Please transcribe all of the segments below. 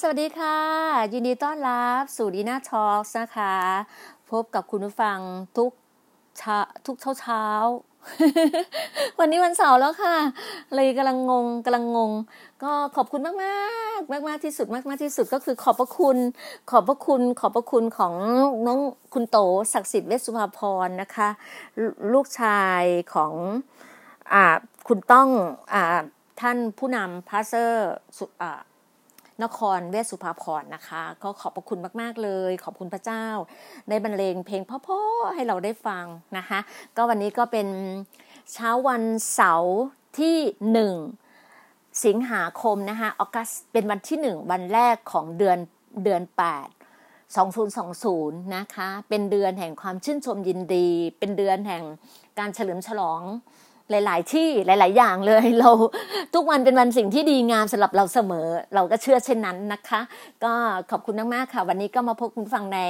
สวัสดีค่ะ ยินดีต้อนรับสู่ดีน่าทอล์กนะคะ พบกับคุณผู้ฟังทุกเช้าทุกเช้าเช้า วันนี้วันเสาร์แล้วค่ะ เลยกำลังงงกำลังงง ก็ขอบคุณมากมากมากมากที่สุดมากมากที่สุดก็คือขอบพระคุณ ขอบพระคุณ ขอบพระคุณของน้องคุณโตศักดิ์สิทธิ์เวชสุภาพรนะคะลลูกชายของอ่าคุณต้องอ่าท่านผู้นำพาสเซอร์สุอ่า นครเวชสุภาพรนะคะ ก็ขอบพระคุณมาก ๆ เลย ขอบคุณพระเจ้า ได้บรรเลงเพลงพราะๆให้เราได้ฟังนะคะ ก็วันนี้ก็เป็นเช้าวันเสาร์ที่หนึ่งสิงหาคมนะคะออกัสเป็นวันที่หนึ่งวันแรกของเดือนเดือน 8 2020 นะคะ เป็นเดือนแห่งความชื่นชมยินดี เป็นเดือนแห่งการเฉลิมฉลอง หลาย ๆ ที่หลาย ๆ อย่างเลยเราทุกวันเป็นวันสิ่งที่ดีงามสำหรับเราเสมอ เราก็เชื่อเช่นนั้นนะคะ ก็ขอบคุณมาก ๆ ค่ะ วันนี้ก็มาพบคุณผู้ฟังใน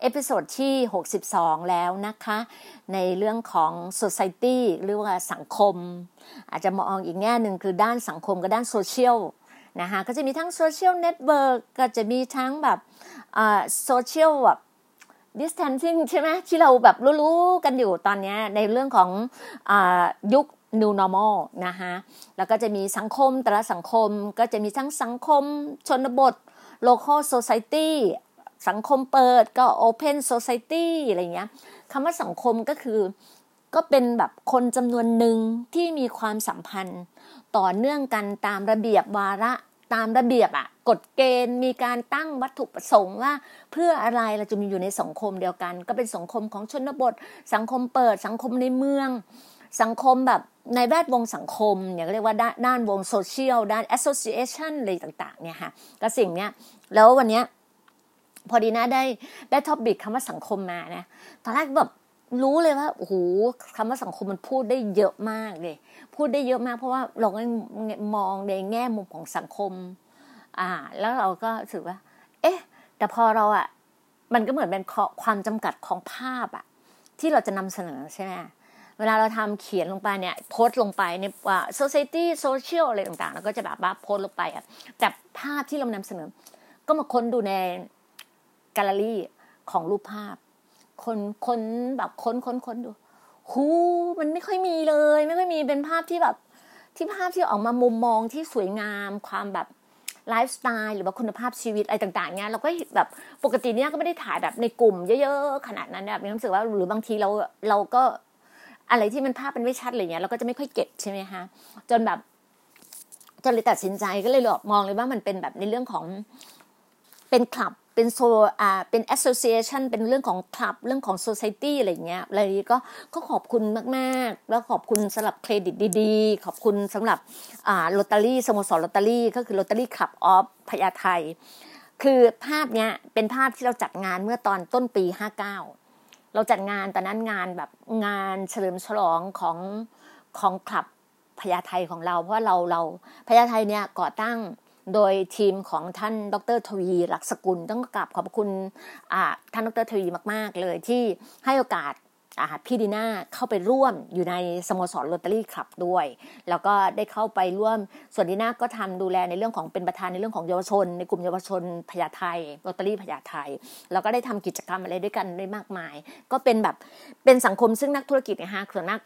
episode ที่ 62 แล้วนะคะ ในเรื่องของ society หรือว่าสังคม อาจจะมองอีกแง่หนึ่งคือด้านสังคมกับด้านโซเชียลนะคะก็จะมีทั้ง social network ก็จะมีทั้งแบบโซเชียลแบบ distancing ใช่ไหมที่เราแบบรู้ๆกันอยู่ตอนนี้ในเรื่องของอยุค new normal นะคะแล้วก็จะมีสังคมแต่ละสังคมก็จะมีทั้งสังคมชนบท local society สังคมเปิดก็ open society อะไรเงี้ยคำว่าสังคมก็คือก็เป็นแบบคนจำนวนหนึ่งที่มีความสัมพันธ์ต่อเนื่องกันตามระเบียบวาระ ตามระเบียบอะกฎเกณฑ์มีการตั้งวัตถุประสงค์ว่า เพื่ออะไรเราจะมีอยู่ในสังคมเดียวกัน ก็เป็นสังคมของชนบท สังคมเปิดสังคมในเมือง สังคมแบบในแวดวงสังคมเนี่ยเรียกว่าด้านวงโซเชียลด้าน association อะไรต่างๆเนี่ยค่ะก็สิ่งเนี้ยแล้ววันเนี้ยพอดีนะได้ได้ topic คำว่าสังคมมานะตอนแรกแบบ รู้เลยว่าโอ้โหคำว่าสังคมมันพูดได้เยอะมากเลย พูดได้เยอะมากเพราะว่าเราก็มองในแง่มุมของสังคม อ่า แล้วเราก็รู้สึกว่า เอ๊ะ แต่พอเราอะมันก็เหมือนเป็นความจำกัดของภาพอะที่เราจะนำเสนอใช่ไหมเวลาเราทำเขียนลงไปเนี่ย โพสต์ลงไปในว่า society social อะไรต่างๆ แล้วก็จะแบบว่าโพสต์ลงไปอะแต่ภาพที่เรานำเสนอ ก็มาค้นดูในแกลเลอรี่ของรูปภาพ คนคนแบบค้นค้นค้นดูหูมันไม่ค่อยมีเลย ไม่ค่อยมีเป็นภาพที่แบบ ที่ภาพที่ออกมามุมมองที่สวยงาม ความแบบไลฟ์สไตล์หรือว่าคุณภาพชีวิตอะไรต่างๆเนี้ยเราก็แบบปกติเนี้ยก็ไม่ได้ถ่ายแบบในกลุ่มเยอะๆขนาดนั้นเนี่ยมีความรู้สึกว่าหรือบางทีเราเราก็อะไรที่มันภาพเป็นไม่ชัดอะไรเงี้ยเราก็จะไม่ค่อยเก็บใช่ไหมคะจนแบบจนเลยตัดสินใจก็เลยมองเลยว่ามันเป็นแบบในเรื่องของเป็นคลับ เป็นโซอ่าเป็น association เป็นเรื่องของคลับเรื่องของ society อะไรเงี้ยอะไรนี้ก็ก็ขอบคุณมากๆ แล้วขอบคุณสำหรับเครดิตดีๆ ขอบคุณสำหรับอ่าลอตเตอรี่สโมสรลอตเตอรี่ก็คือลอตเตอรี่คลับออฟพญาไทคือภาพเนี้ยเป็นภาพที่เราจัดงานเมื่อตอนต้นปี 59 เราจัดงานตอนนั้นงานแบบงานเฉลิมฉลองของของคลับพญาไทของเรา เพราะเราเราพญาไทเนี่ยก่อตั้ง โดยทีมของท่านดรทวีหลักสกุลต้องกราบขอบคุณท่านดรทวีมาก ๆ เลยที่ให้โอกาสพี่ดีน่าเข้าไปร่วมอยู่ในสโมสรโรตารี่คลับด้วย แล้วก็ได้เข้าไปร่วมส่วนดีน่าก็ทำดูแลในเรื่องของเป็นประธานในเรื่องของเยาวชน ในกลุ่มเยาวชนพญาไทโรตารี่พญาไทแล้วก็ได้ทำกิจกรรมอะไรด้วยกันได้มากมาย ก็เป็นแบบเป็นสังคมซึ่งนักธุรกิจนะคะส่วนนัก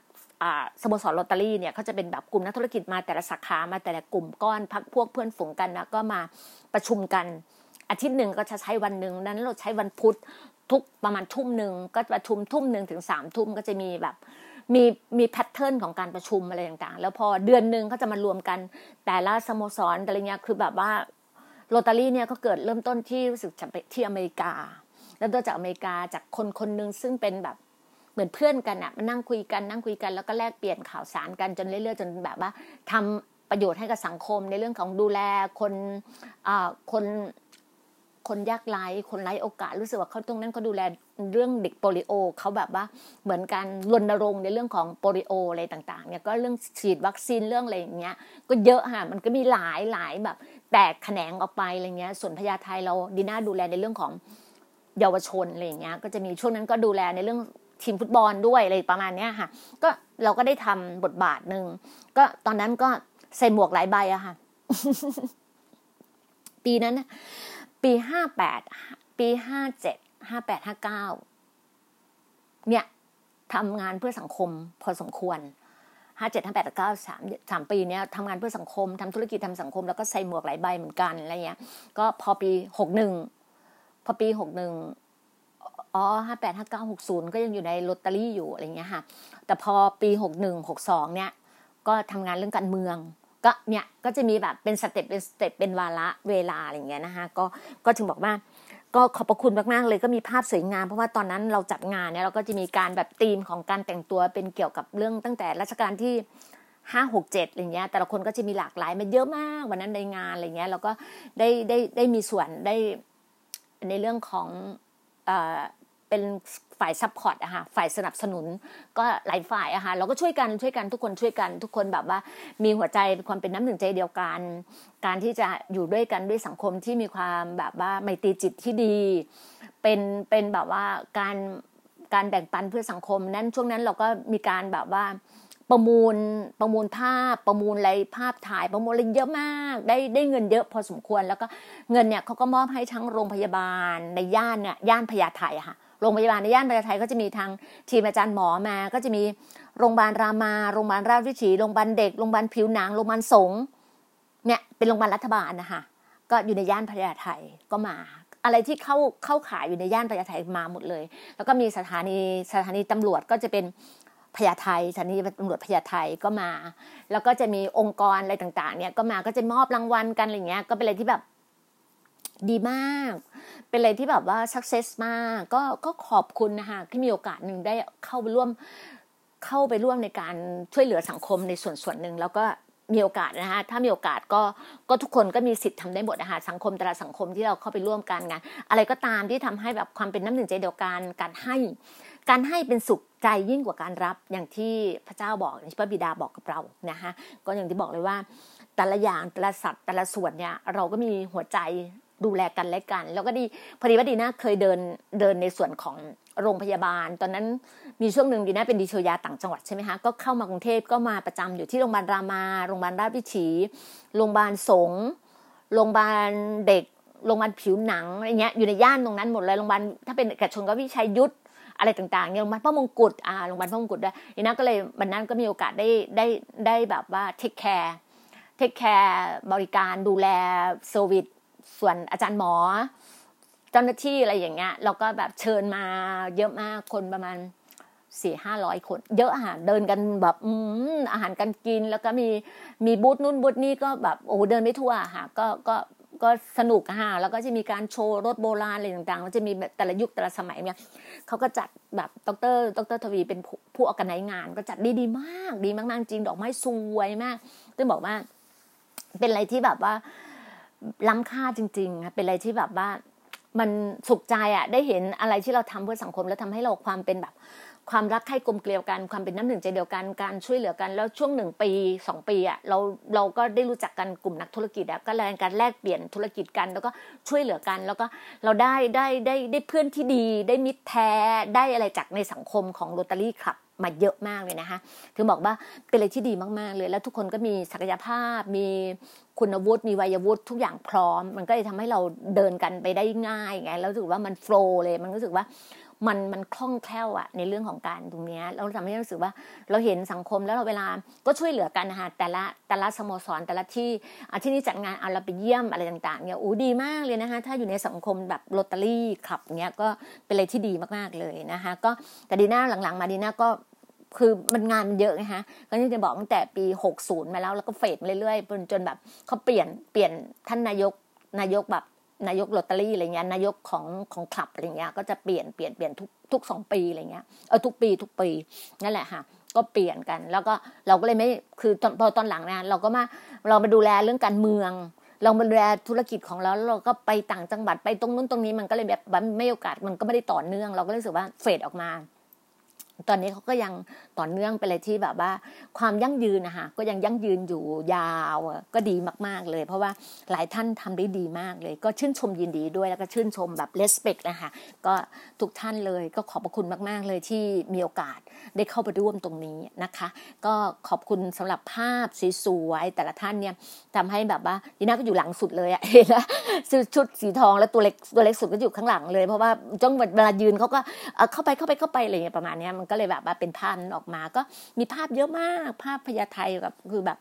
สโมสรลอตเตอรี่เนี่ยเขาจะเป็นแบบกลุ่มนักธุรกิจมาแต่ละสาขามาแต่ละกลุ่มก้อนพรรคพวกเพื่อนฝูงกันนะก็มาประชุมกัน อาทิตย์หนึ่งก็จะใช้วันหนึ่งนั้นเราใช้วันพุธทุกประมาณทุ่มหนึ่งก็ประชุมทุ่มหนึ่งถึงสามทุ่มก็จะมีแบบมีมี pattern ของการประชุมอะไรต่างๆ แล้วพอเดือนหนึ่งก็จะมารวมกันแต่ละสโมสรอะไรเงี้ยคือแบบว่าโรตารี่เนี่ยก็เกิดเริ่มต้นที่รู้สึกจะไปที่อเมริกา แล้วตัวจากอเมริกาจากคนคนหนึ่งซึ่งเป็นแบบ เหมือนเพื่อนกันอะมานั่งคุยกันนั่งคุยกันแล้วก็แลกเปลี่ยนข่าวสารกันจนเรื่อยๆจนแบบว่าทำประโยชน์ให้กับสังคมในเรื่องของดูแลคนอ่าคนคนยากไร้คนไร้โอกาสรู้สึกว่าเขาตรงนั้นเขาดูแลเรื่องเด็กโปลิโอเขาแบบว่าเหมือนการรณรงค์ในเรื่องของโปลิโออะไรต่างๆเนี่ยก็เรื่องฉีดวัคซีนเรื่องอะไรอย่างเงี้ยก็เยอะค่ะมันก็มีหลายหลายแบบ แตกแขนงออกไปอะไรเงี้ยส่วนพญาไทเราดีน่าดูแลในเรื่องของเยาวชนอะไรอย่างเงี้ยก็จะมีช่วงนั้นก็ดูแลในเรื่อง ทีมฟุตบอลด้วยอะไรประมาณนี้ค่ะ ก็เราก็ได้ทำบทบาทหนึ่งก็ตอนนั้นก็ใส่หมวกหลายใบอะค่ะ ปีนั้นปีห้าแปดปีห้าเจ็ดห้าแปดห้าเก้าเนี่ยทำงานเพื่อสังคมพอสมควรห้าเจ็ดห้าแปดเก้าสามสามปีเนี้ยทำงานเพื่อสังคมทำธุรกิจทำสังคม แล้วก็ใส่หมวกหลายใบเหมือนกันอะไรเงี้ย ก็พอปีหกหนึ่งพอปีหกหนึ่ง อ๋อห้าแปดห้าเก้าหกศูนย์ก็ยังอยู่ในลอตเตอรี่อยู่อะไรเงี้ยค่ะ แต่พอปีหกหนึ่งหกสองเนี่ย ก็ทำงานเรื่องการเมือง ก็เนี่ยก็จะมีแบบเป็น step เป็น step เป็นวาระเวลาอะไรเงี้ยนะคะก็ก็ถึงบอกว่าก็ขอบพระคุณมาก ๆ เลยก็มีภาพสวยงาม เพราะว่าตอนนั้นเราจัดงานเนี่ยเราก็จะมีการแบบธีมของการแต่งตัวเป็นเกี่ยวกับเรื่องตั้งแต่รัชกาลที่ห้าหกเจ็ดอะไรเงี้ยแต่ละคนก็จะมีหลากหลายมันเยอะมากวันนั้นในงานอะไรเงี้ยเราก็ได้ได้ได้มีส่วนได้ในเรื่องของ เป็นฝ่าย support อะค่ะฝ่ายสนับสนุนก็หลายฝ่ายอะค่ะเราก็ช่วยกันช่วยกันทุกคนช่วยกัน ทุกคนแบบว่ามีหัวใจความเป็นน้ำหนึ่งใจเดียวกัน การที่จะอยู่ด้วยกันด้วยสังคมที่มีความแบบว่าไมตรีจิตที่ดี เป็นเป็นแบบว่าการการแบ่งปันเพื่อสังคมนั้นช่วงนั้นเราก็มีการแบบว่า ประมูลประมูลภาพประมูลอะไรภาพถ่ายประมูลอะไรเยอะมาก ได้ได้เงินเยอะพอสมควรแล้วก็เงินเนี่ยเขาก็มอบให้ทั้งโรงพยาบาลในย่านเนี่ยย่านพญาไทค่ะโรงพยาบาลในย่านประเทศไทก็จะมีทางทีมอาจารย์หมอมา ก็จะมีโรงพยาบาลรามาโรงพยาบาลราชวิถีโรงพยาบาลเด็กโรงพยาบาลผิวหนังโรงพยาบาลสงเนี่ยเป็นโรงพยาบาลรัฐบาลนะคะก็อยู่ในย่านพญาไทก็มาอะไรที่เข้าเข้าขายอยู่ในย่านพญาไทมาหมดเลย แล้วก็มีสถานีสถานีตำรวจก็จะเป็น พญาไทสถานีตำรวจพญาไทก็มา แล้วก็จะมีองค์กรอะไรต่างๆ เนี่ยก็มาก็จะมอบรางวัลกันอะไรเงี้ย ก็เป็นอะไรที่แบบดีมาก เป็นอะไรที่แบบว่าสักเซสมากก็ก็ขอบคุณนะคะที่มีโอกาสหนึ่งได้เข้าไปร่วมเข้าไปร่วมในการช่วยเหลือสังคมในส่วนส่วนหนึ่งแล้วก็มีโอกาสนะคะถ้ามีโอกาสก็ก็ทุกคนก็มีสิทธิ์ทำได้หมดนะคะสังคมแต่ละสังคมที่เราเข้าไปร่วมกันงานอะไรก็ตามที่ทำให้แบบความเป็นน้ำหนึ่งใจเดียวกัน การให้ การให้เป็นสุข ใจยิ่งกว่าการรับอย่างที่พระเจ้าบอกอย่างที่พระบิดาบอกกับเรานะคะก็อย่างที่บอกเลยว่า แต่ละอย่างแต่ละสัตว์แต่ละส่วนเนี่ยเราก็มีหัวใจดูแลกันและกัน แล้วก็ดีพอดีว่าดีน่าเคยเดินเดินในส่วนของโรงพยาบาล ตอนนั้นมีช่วงหนึ่งดีน่าเป็นดีโชยาต่างจังหวัดใช่ไหมคะก็เข้ามากรุงเทพก็มาประจำอยู่ที่โรงพยาบาลรามาโรงพยาบาลราชวิถีโรงพยาบาลสงฆ์โรงพยาบาลเด็กโรงพยาบาลผิวหนังอะไรเงี้ยอยู่ในย่านตรงนั้นหมดเลยโรงพยาบาลถ้าเป็นเอกชนก็วิชัยยุทธ อะไรต่างๆเนี่ยโรงพยาบาลพระมงกุฎอ่าโรงพยาบาลพระมงกุฎด้วยดีน่าก็เลยวันนั้นก็มีโอกาสได้ได้ได้แบบว่า take care take care บริการดูแล service ส่วนอาจารย์หมอ เจ้าหน้าที่อะไรอย่างเงี้ยเราก็แบบเชิญมาเยอะมากคนประมาณสี่ห้าร้อยคน เยอะอาหารเดินกันแบบอืมอาหารกันกินแล้วก็มีมีบูธนู่นบูธนี่ก็แบบโอ้เดินไม่ทั่วค่ะก็ก็ ก็สนุกค่ะแล้วก็จะมีการโชว์รถโบราณอะไรต่างๆมันจะมีแต่ละยุคแต่ละสมัยเนี่ยเขาก็จัดแบบดรดรทวีเป็นผู้ออกกันไหนงาน ก็จัดดีดีมากดีมากๆจริงดอกไม้สวยมากต้องบอกว่า เป็นอะไรที่แบบว่าล้ำค่าจริงๆค่ะเป็นอะไรที่แบบว่ามันสุขใจอะได้เห็นอะไรที่เราทำเพื่อสังคมแล้วทำให้เราความเป็นแบบ ความรักใคร่กลมเกลียวกัน ความเป็นน้ำหนึ่งใจเดียวกันการช่วยเหลือกัน แล้วช่วงหนึ่งปีสองปีอะเราเราก็ได้รู้จักกันกลุ่มนักธุรกิจอะก็แรงการแลกเปลี่ยนธุรกิจกัน แล้วก็ช่วยเหลือกัน แล้วก็เราได้ได้ได้ได้เพื่อนที่ดี ได้มิตรแท้ได้อะไรจากในสังคมของโรตารี่คลับมาเยอะมากเลยนะคะถึงบอกว่าเป็นอะไรที่ดีมากๆเลย แล้วทุกคนก็มีศักยภาพ มีคุณวุฒิมีวัยวุฒิทุกอย่างพร้อม มันก็เลยทำให้เราเดินกันไปได้ง่ายไงแล้วรู้สึกว่ามันโฟล์เลย มันรู้สึกว่า มันมันคล่องแคล่วอะในเรื่องของการตรงนี้เราทำให้รู้สึกว่าเราเห็นสังคมแล้วเราเวลาก็ช่วยเหลือกันนะคะแต่ละแต่ละสโมสรแต่ละที่ที่นี่จัดงานเอาเราไปเยี่ยมอะไรต่างๆเนี่ยอู้ดีมากเลยนะคะถ้าอยู่ในสังคมแบบโรตารี่ขับเนี้ยก็เป็นอะไรที่ดีมากๆเลยนะคะก็แต่ดีน่าหลังๆ มาดีน่าก็คือมันงานมันเยอะไงฮะก็ที่จะบอกตั้งแต่ปี 60 มาแล้วแล้วก็เฟดเรื่อยๆจนจนแบบเขาเปลี่ยนเปลี่ยนท่านนายกนายกแบบ นายกลอตเตอรี่อะไรเงี้ยนายกของของคลับอะไรเงี้ยก็จะเปลี่ยนเปลี่ยนเปลี่ยนทุกทุกสองปีอะไรเงี้ยเออทุกปีทุกปีนั่นแหละค่ะก็เปลี่ยนกัน แล้วก็เราก็เลยไม่คือพอตอนหลังนะเราก็มาเรามาดูแลเรื่องการเมือง เรามาดูแลธุรกิจของเราแล้วเราก็ไปต่างจังหวัดไปตรงนู้นตรงนี้มันก็เลยแบบไม่โอกาสมันก็ไม่ได้ต่อเนื่อง เราก็รู้สึกว่าเฟดออกมา ตอนนี้เขาก็ยังต่อเนื่องไปเลยที่แบบว่า ความยั่งยืนนะคะก็ยังยั่งยืนอยู่ยาวก็ดีมาก ๆเลย เพราะว่าหลายท่านทำได้ดีมากเลย ก็ชื่นชมยินดีด้วยแล้วก็ชื่นชมแบบเลสเปกนะคะก็ทุกท่านเลยก็ขอบพระคุณมาก ๆ เลยที่มีโอกาสได้เข้าไปร่วมตรงนี้นะคะ ก็ขอบคุณสำหรับภาพสวยๆแต่ละท่านเนี่ยทำให้แบบว่าดีน่าก็อยู่หลังสุดเลยอะเห็นแล้วชุดสีทองแล้วตัวเล็กตัวเล็กสุดก็อยู่ข้างหลังเลย เพราะว่าจ้องเวลายืนเขาก็เข้าไปเข้าไปเข้าไปอะไรอย่างเงี้ยประมาณนี้มันก็เลยแบบว่าเป็นภาพออกมาก็มีภาพเยอะมาก ภาพพญาไทแบบคือแบบ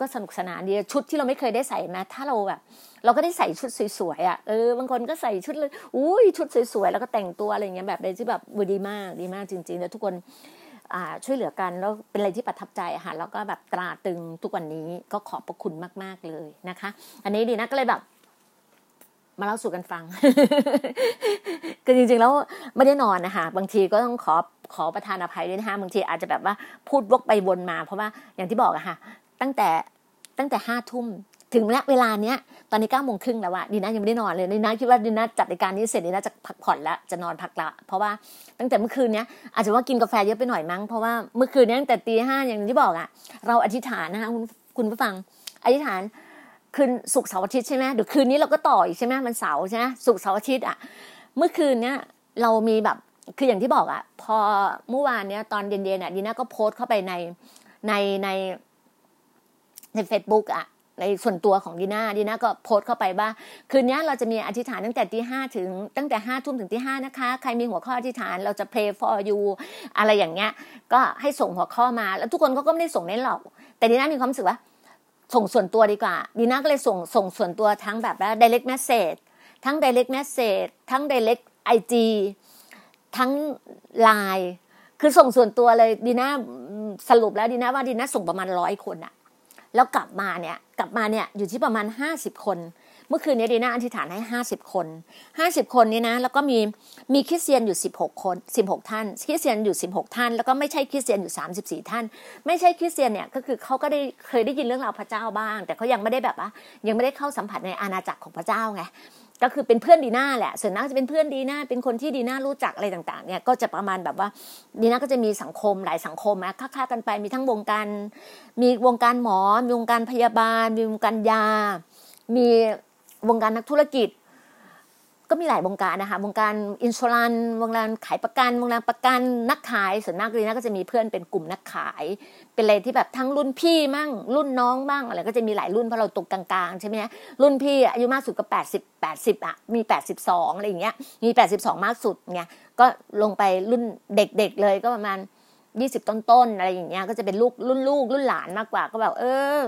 ก็สนุกสนานดีชุดที่เราไม่เคยได้ใส่นะ ถ้าเราแบบ เราก็ได้ใส่ชุดสวยๆอะเออบางคนก็ใส่ชุดเลยอุ้ยชุดสวยๆแล้วก็แต่งตัวอะไรเงี้ยแบบใดที่แบบดีมากดีมากจริงๆแล้วทุกคนช่วยเหลือกันแล้วเป็นอะไรที่ประทับใจค่ะแล้วก็แบบตราตึงทุกวันนี้ก็ขอบพระคุณมาก ๆเลยนะคะ อันนี้ดีนะก็เลยแบบ มาเล่าสู่กันฟังก็จริงๆแล้วไม่ได้นอนนะคะบางทีก็ต้องขอขอประทานอภัยด้วยนะคะบางทีอาจจะแบบว่าพูดวกไปวนมา เพราะว่าอย่างที่บอกอะค่ะ ตั้งแต่ตั้งแต่ห้าทุ่มถึงเวลาเนี้ยตอนนี้เก้าโมงครึ่งแล้วอะดีน่ายังไม่ได้นอนเลยดีน่าคิดว่าดีน่าจัดรายการนี้เสร็จดีน่าจะพักผ่อนแล้วจะนอนพักละเพราะว่าตั้งแต่เมื่อคืนเนี้ยอาจจะว่ากินกาแฟเยอะไปหน่อยมั้งเพราะว่าเมื่อคืนเนี้ยตั้งแต่ตีห้าอย่างที่บอกอะเราอธิษฐานนะคะคุณคุณผู้ฟังอธิษฐาน คืนสุกเสาร์อาทิตย์ใช่ไหมเดี๋ยวคืนนี้เราก็ต่ออีกใช่ไหมมันเสาร์ใช่ไหมสุกเสาร์อาทิตย์อะเมื่อคืนเนี้ยเรามีแบบคืออย่างที่บอกอะพอเมื่อวานเนี้ยตอนเย็นๆอะดีน่าก็โพสต์เข้าไปในในในในเฟซบุ๊กอะในส่วนตัวของดีน่าดีน่าก็โพสต์เข้าไปว่า คืนนี้เราจะมีอธิษฐานตั้งแต่ตีห้าถึงตั้งแต่ห้าทุ่มถึงตีห้านะคะ ใครมีหัวข้ออธิษฐานเราจะ pray for you อะไรอย่างเงี้ย ก็ให้ส่งหัวข้อมา แล้วทุกคนก็ไม่ได้ส่งในหรอก แต่ดีน่ามีความรู้สึกว่า ส่งส่วนตัวดีกว่าดีน่าก็เลยส่งส่งส่วนตัวทั้งแบบว่า direct message ทั้ง direct message ทั้ง direct IG ทั้ง Line คือส่งส่วนตัวเลยดีน่าสรุปแล้วดีน่าว่าดีน่าส่งประมาณร้อยคนอะ แล้วกลับมาเนี่ยกลับมาเนี่ยอยู่ที่ประมาณห้าสิบคน เมื่อคืนนี้ดีน่าอธิษฐานให้ห้าสิบคนห้าสิบคนนี้นะแล้วก็มีมีคริสเตียนอยู่สิบหกคนสิบหกท่านคริสเตียนอยู่สิบหกท่าน แล้วก็ไม่ใช่คริสเตียนอยู่สามสิบสี่ท่าน ไม่ใช่คริสเตียนเนี่ยก็คือเขาก็ได้เคยได้ยินเรื่องราวพระเจ้าบ้าง แต่เขายังไม่ได้แบบว่ายังไม่ได้เข้าสัมผัสในอาณาจักรของพระเจ้าไง ก็คือเป็นเพื่อนดีน่าแหละส่วนมากจะเป็นเพื่อนดีน่าเป็นคนที่ดีน่ารู้จักอะไรต่างๆเนี่ยก็จะประมาณแบบว่าดีน่าก็จะมีสังคมหลายสังคมนะค่าๆกันไปมีทั้งวงการมีวงการหมอ มีวงการพยาบาล มีวงการยา มีวงการนักธุรกิจ ก็มีหลายวงการนะคะวงการอินชูรันวงการขายประกันวงการประกันนักขายส่วนมากเลยนะก็จะมีเพื่อนเป็นกลุ่มนักขาย เป็นอะไรที่แบบทั้งรุ่นพี่มั่งรุ่นน้องบ้างอะไรก็จะมีหลายรุ่นเพราะเราตกกลางๆใช่ไหมรุ่นพี่อายุมากสุดก็แปดสิบแปดสิบอะมีแปดสิบสองอะไรอย่างเงี้ยมีแปดสิบสองมากสุดเงี้ยก็ลงไปรุ่นเด็กๆเลยก็ประมาณยี่สิบต้นๆอะไรอย่างเงี้ยก็จะเป็นลูกรุ่นลูกรุ่นหลานมากกว่าก็แบบเออ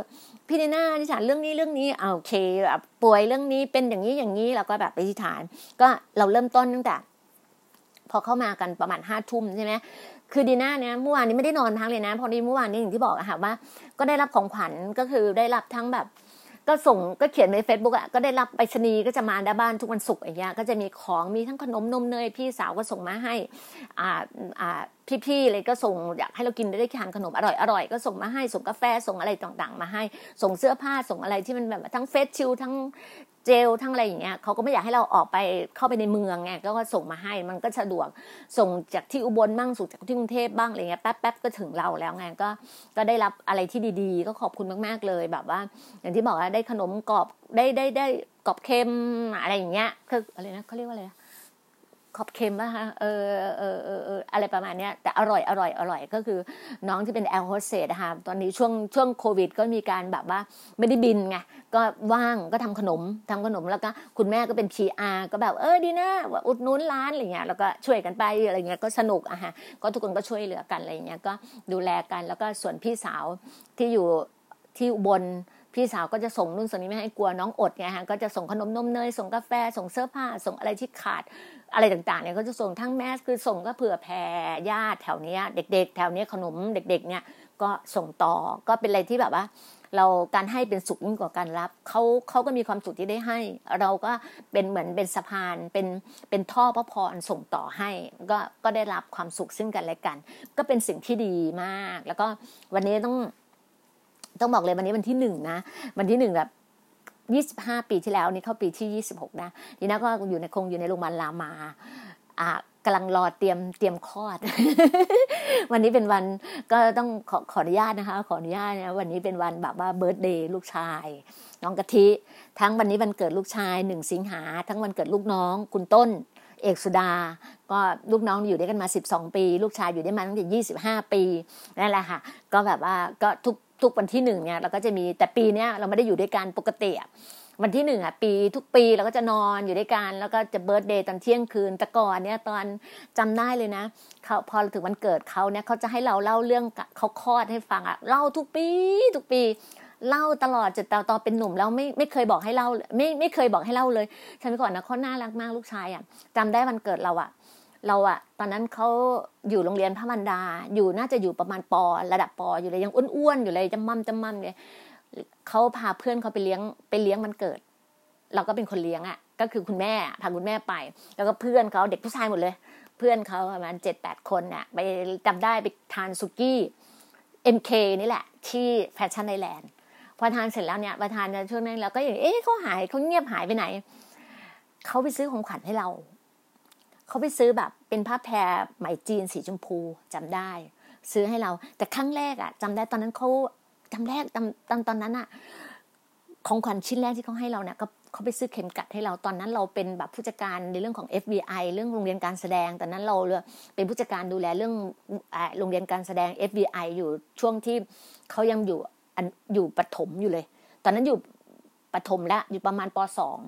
พี่นีน่าที่ฐานเรื่องนี้เรื่องนี้โอเคแบบป่วยเรื่องนี้เป็นอย่างนี้อย่างนี้เราก็แบบไปที่ฐาน ก็เราเริ่มต้นตั้งแต่ พอเข้ามากันประมาณห้าทุ่มใช่ไหมคือดีน่าเนี่ยเมื่อวานนี้ไม่ได้นอนพักเลยนะ พอดีเมื่อวานนี้อย่างที่บอกอะค่ะว่า ก็ได้รับของขวัญก็คือได้รับทั้งแบบ ก็ส่งก็เขียนใน Facebook อะก็ได้รับไปรษณีย์ก็จะมาด้าบ้านทุกวันศุกร์อย่างเงี้ยก็จะมีของมีทั้งขนมนมเนยพี่สาวก็ส่งมาให้อ่าอ่า พี่ๆเลยก็ส่งอยากให้เรากินได้ทานขนมอร่อยอร่อยก็ส่งมาให้ส่งกาแฟส่งอะไรต่างๆ มาให้ส่งเสื้อผ้าส่งอะไรที่มันแบบทั้งเฟสชิลทั้งเจลทั้งอะไรอย่างเงี้ยเขาก็ไม่อยากให้เราออกไปเข้าไปในเมืองไงก็ส่งมาให้มันก็สะดวกส่งจากที่อุบลบ้างส่งจากที่กรุงเทพบ้างอะไรเงี้ยแป๊บๆก็ถึงเราแล้วไงก็ก็ได้รับอะไรที่ดีๆ ก็ขอบคุณมากๆเลยแบบว่า อย่างที่บอกว่าได้ขนมกรอบได้ได้ได้กรอบเค็มอะไรอย่างเงี้ยคืออะไรนะเขาเรียกว่าอะไร ขอบเค็มป่ะคะเออเออเอออะไรประมาณเนี้ยแต่อร่อยอร่อยอร่อยก็คือน้องที่เป็นแอร์โฮสเตสนะคะตอนนี้ช่วงช่วงโควิด ก็มีการแบบว่าไม่ได้บินไงก็ว่างก็ทำขนมทำขนมแล้วก็คุณแม่ก็เป็น PR ก็แบบเออดีนะว่าอุดนุนร้านอะไรเงี้ยแล้วก็ช่วยกันไปอะไรเงี้ยก็สนุกอะฮะก็ทุกคนก็ช่วยเหลือกันอะไรเงี้ยก็ดูแลกันแล้วก็ส่วนพี่สาวที่อยู่ที่อุบลพี่สาวก็จะส่งนู่นส่งนี้ไม่ให้กลัวน้องอดไงฮะก็จะส่งขนมนมเนยส่งกาแฟส่งเสื้อผ้าส่งอะไรที่ขาด อะไรต่างๆเนี่ยก็จะส่งทั้งแมสคือส่งก็เผื่อแผ่ญาติแถวเนี้ยเด็ก ๆ แถวเนี้ยขนมเด็ก ๆ เนี่ยก็ส่งต่อก็เป็นอะไรที่แบบว่า เราการให้เป็นสุขยิ่งกว่าการรับเขาเขาก็มีความสุขที่ได้ให้ เราก็เป็นเหมือนเป็นสะพานเป็นเป็นท่อพระพรส่งต่อให้ ก็ก็ได้รับความสุขซึ่งกันและกัน ก็เป็นสิ่งที่ดีมาก แล้วก็วันนี้ต้อง ต้องบอกเลยวันนี้วันที่หนึ่งนะวันที่หนึ่งแบบ ยี่สิบห้าปีที่แล้วนี่เข้าปีที่ยี่สิบหกนะทีน่าก็อยู่ในคงอยู่ในโรงพยาบาลรามาอ่ากำลังรอเตรียมเตรียมคลอด วันนี้เป็นวันก็ต้องขอขออนุญาตนะคะ ขออนุญาตนะวันนี้เป็นวันแบบว่าเบิร์ตเดย์ลูกชาย น้องกะทิ ทั้งวันนี้วันเกิดลูกชายหนึ่งสิงหา ทั้งวันเกิดลูกน้อง คุณต้น เอกสุดา ก็ลูกน้องอยู่ด้วยกันมา 12 ปี ลูกชายอยู่ได้มาตั้งแต่25 ปีนั่นแหละค่ะ ก็แบบว่าก็ทุก ทุกวันที่หนึ่งเนี่ยเราก็จะมีแต่ปีเนี้ยเราไม่ได้อยู่ด้วยกันปกติวันที่หนึ่งอะปีทุกปีเราก็จะนอนอยู่ด้วยกันแล้วก็จะเบิร์ตเดย์ตอนเที่ยงคืนแต่ก่อนเนี่ยตอนจำได้เลยนะเขาพอถึงวันเกิดเขาเนี่ยเขาจะให้เราเล่าเรื่องเขาคลอดให้ฟังอะเล่าทุกปีทุกปีเล่าตลอดจนตอนเป็นหนุ่มแล้วไม่ไม่เคยบอกให้เล่าไม่ไม่เคยบอกให้เล่าเลยฉันก่อนนะเขาน่ารักมากลูกชายอะจำได้วันเกิดเราอะ เราอะตอนนั้นเขาอยู่โรงเรียนพระมันดา อยู่น่าจะอยู่ประมาณปอระดับปออยู่เลยยังอ้วนๆอยู่เลยจำมั่มจำมั่มเลยเขาพาเพื่อนเขาไปเลี้ยงไปเลี้ยงมันเกิด เราก็เป็นคนเลี้ยงอะก็คือคุณแม่พาคุณแม่ไป แล้วก็เพื่อนเขาเด็กผู้ชายหมดเลย เพื่อนเขาประมาณเจ็ดแปดคนเนี่ยไปจำได้ไปทานสุกี้เอ็มเคนี่แหละ ที่แฟชั่นไอแลนด์พอทานเสร็จแล้วเนี่ยพอทานช่วงนั้นเราก็อย่างเอ๊ะเขาหายเขาเงียบหายไปไหนเขาไปซื้อของขวัญให้เราเขาไปซื้อแบบ เป็นผ้าแพรไหมจีนสีชมพูจำได้ ซื้อให้เรา แต่ครั้งแรกอะจำได้ตอนนั้นเขาจำแรกตอนตอนตอนนั้นอะของขวัญชิ้นแรกที่เขาให้เราเนี่ยก็เขาไปซื้อเข็มกัดให้เราตอนนั้นเราเป็นแบบผู้จัดการในเรื่องของ FBI เรื่องโรงเรียนการแสดงตอนนั้นเราเป็นผู้จัดการดูแลเรื่องโรงเรียนการแสดง FBI อยู่ช่วงที่เขายังอยู่อยู่ปฐมอยู่เลย ตอนนั้นอยู่ปฐมแล้วอยู่ประมาณปสอง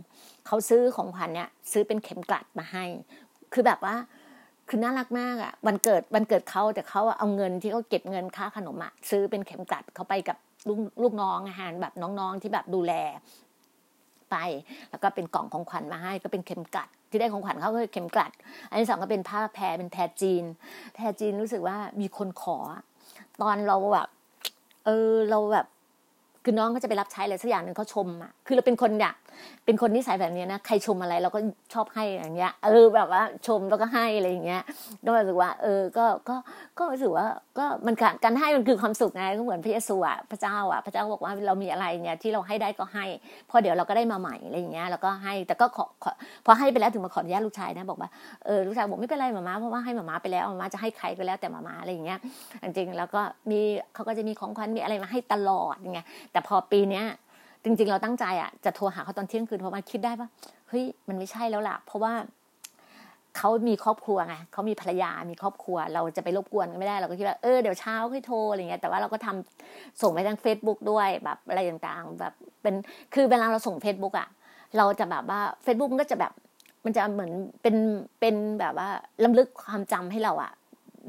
เขาซื้อของขวัญเนี่ยซื้อเป็นเข็มกลัดมาให้ คือแบบว่า คือน่ารักมากอะวันเกิดวันเกิดเขาแต่เขาเอาเงินที่เขาเก็บเงินค่าขนมอะซื้อเป็นเข็มกลัดเขาไปกับลูกลูกน้องอาหารแบบน้องๆที่แบบดูแลไป แล้วก็เป็นกล่องของขวัญมาให้ก็เป็นเข็มกลัด ที่ได้ของขวัญเขาก็เข็มกลัด อันที่สองก็เป็นผ้าแพรเป็นแพรจีน แพรจีนรู้สึกว่ามีคนขอ ตอนเราแบบเออเราแบบ คือน้องเขาจะไปรับใช้อะไรสักอย่างหนึ่งเขาชมอะคือเราเป็นคนเนี่ยเป็นคนนิสัยแบบนี้นะใครชมอะไรเราก็ชอบให้อย่างเงี้ยเออแบบว่าชมแล้วก็ให้อะไรอย่างเงี้ยก็รู้สึกว่า เออก็ก็ก็รู้สึกว่าก็มันการให้มันคือความสุขไงก็เหมือนพระเยซูอะพระเจ้าอะพระเจ้าบอกว่าเรามีอะไรเนี่ยที่เราให้ได้ก็ให้พอเดี๋ยวเราก็ได้มาใหม่อะไรอย่างเงี้ยแล้วก็ให้แต่ก็ขอพอให้ไปแล้วถึงมาขออนุญาตลูกชายนะบอกว่าเออลูกชายบอกไม่เป็นไรหมาม้าเพราะว่าให้หมาม้าไปแล้วหมาม้าจะให้ใครก็แล้วแต่หมาม้าอะไรอย่างเงี้ยจริงๆแล้วก็มีเขาก็จะมีของขวัญมีอะไรมาให้ตลอดไงแต่พอปีเนี้ยจริง ๆ เราตั้งใจอะจะโทรหาเขาตอนเที่ยงคืนเพราะมันคิดได้ว่าเฮ้ยมันไม่ใช่แล้วล่ะ เพราะว่าเขามีครอบครัวไงเขามีภรรยา มีครอบครัว เราจะไปรบกวนกันไม่ได้ เราก็คิดว่า เออ เดี๋ยวเช้าค่อยโทร อะไรเงี้ย แต่ว่าเราก็ทำส่งไปทาง Facebook ด้วยแบบอะไรต่างๆ แบบเป็น คือเวลาเราส่ง Facebook อะเราจะแบบว่า Facebook มันก็จะแบบ มันจะเหมือนเป็น เป็นแบบว่าลำลึกความจำให้เราอะ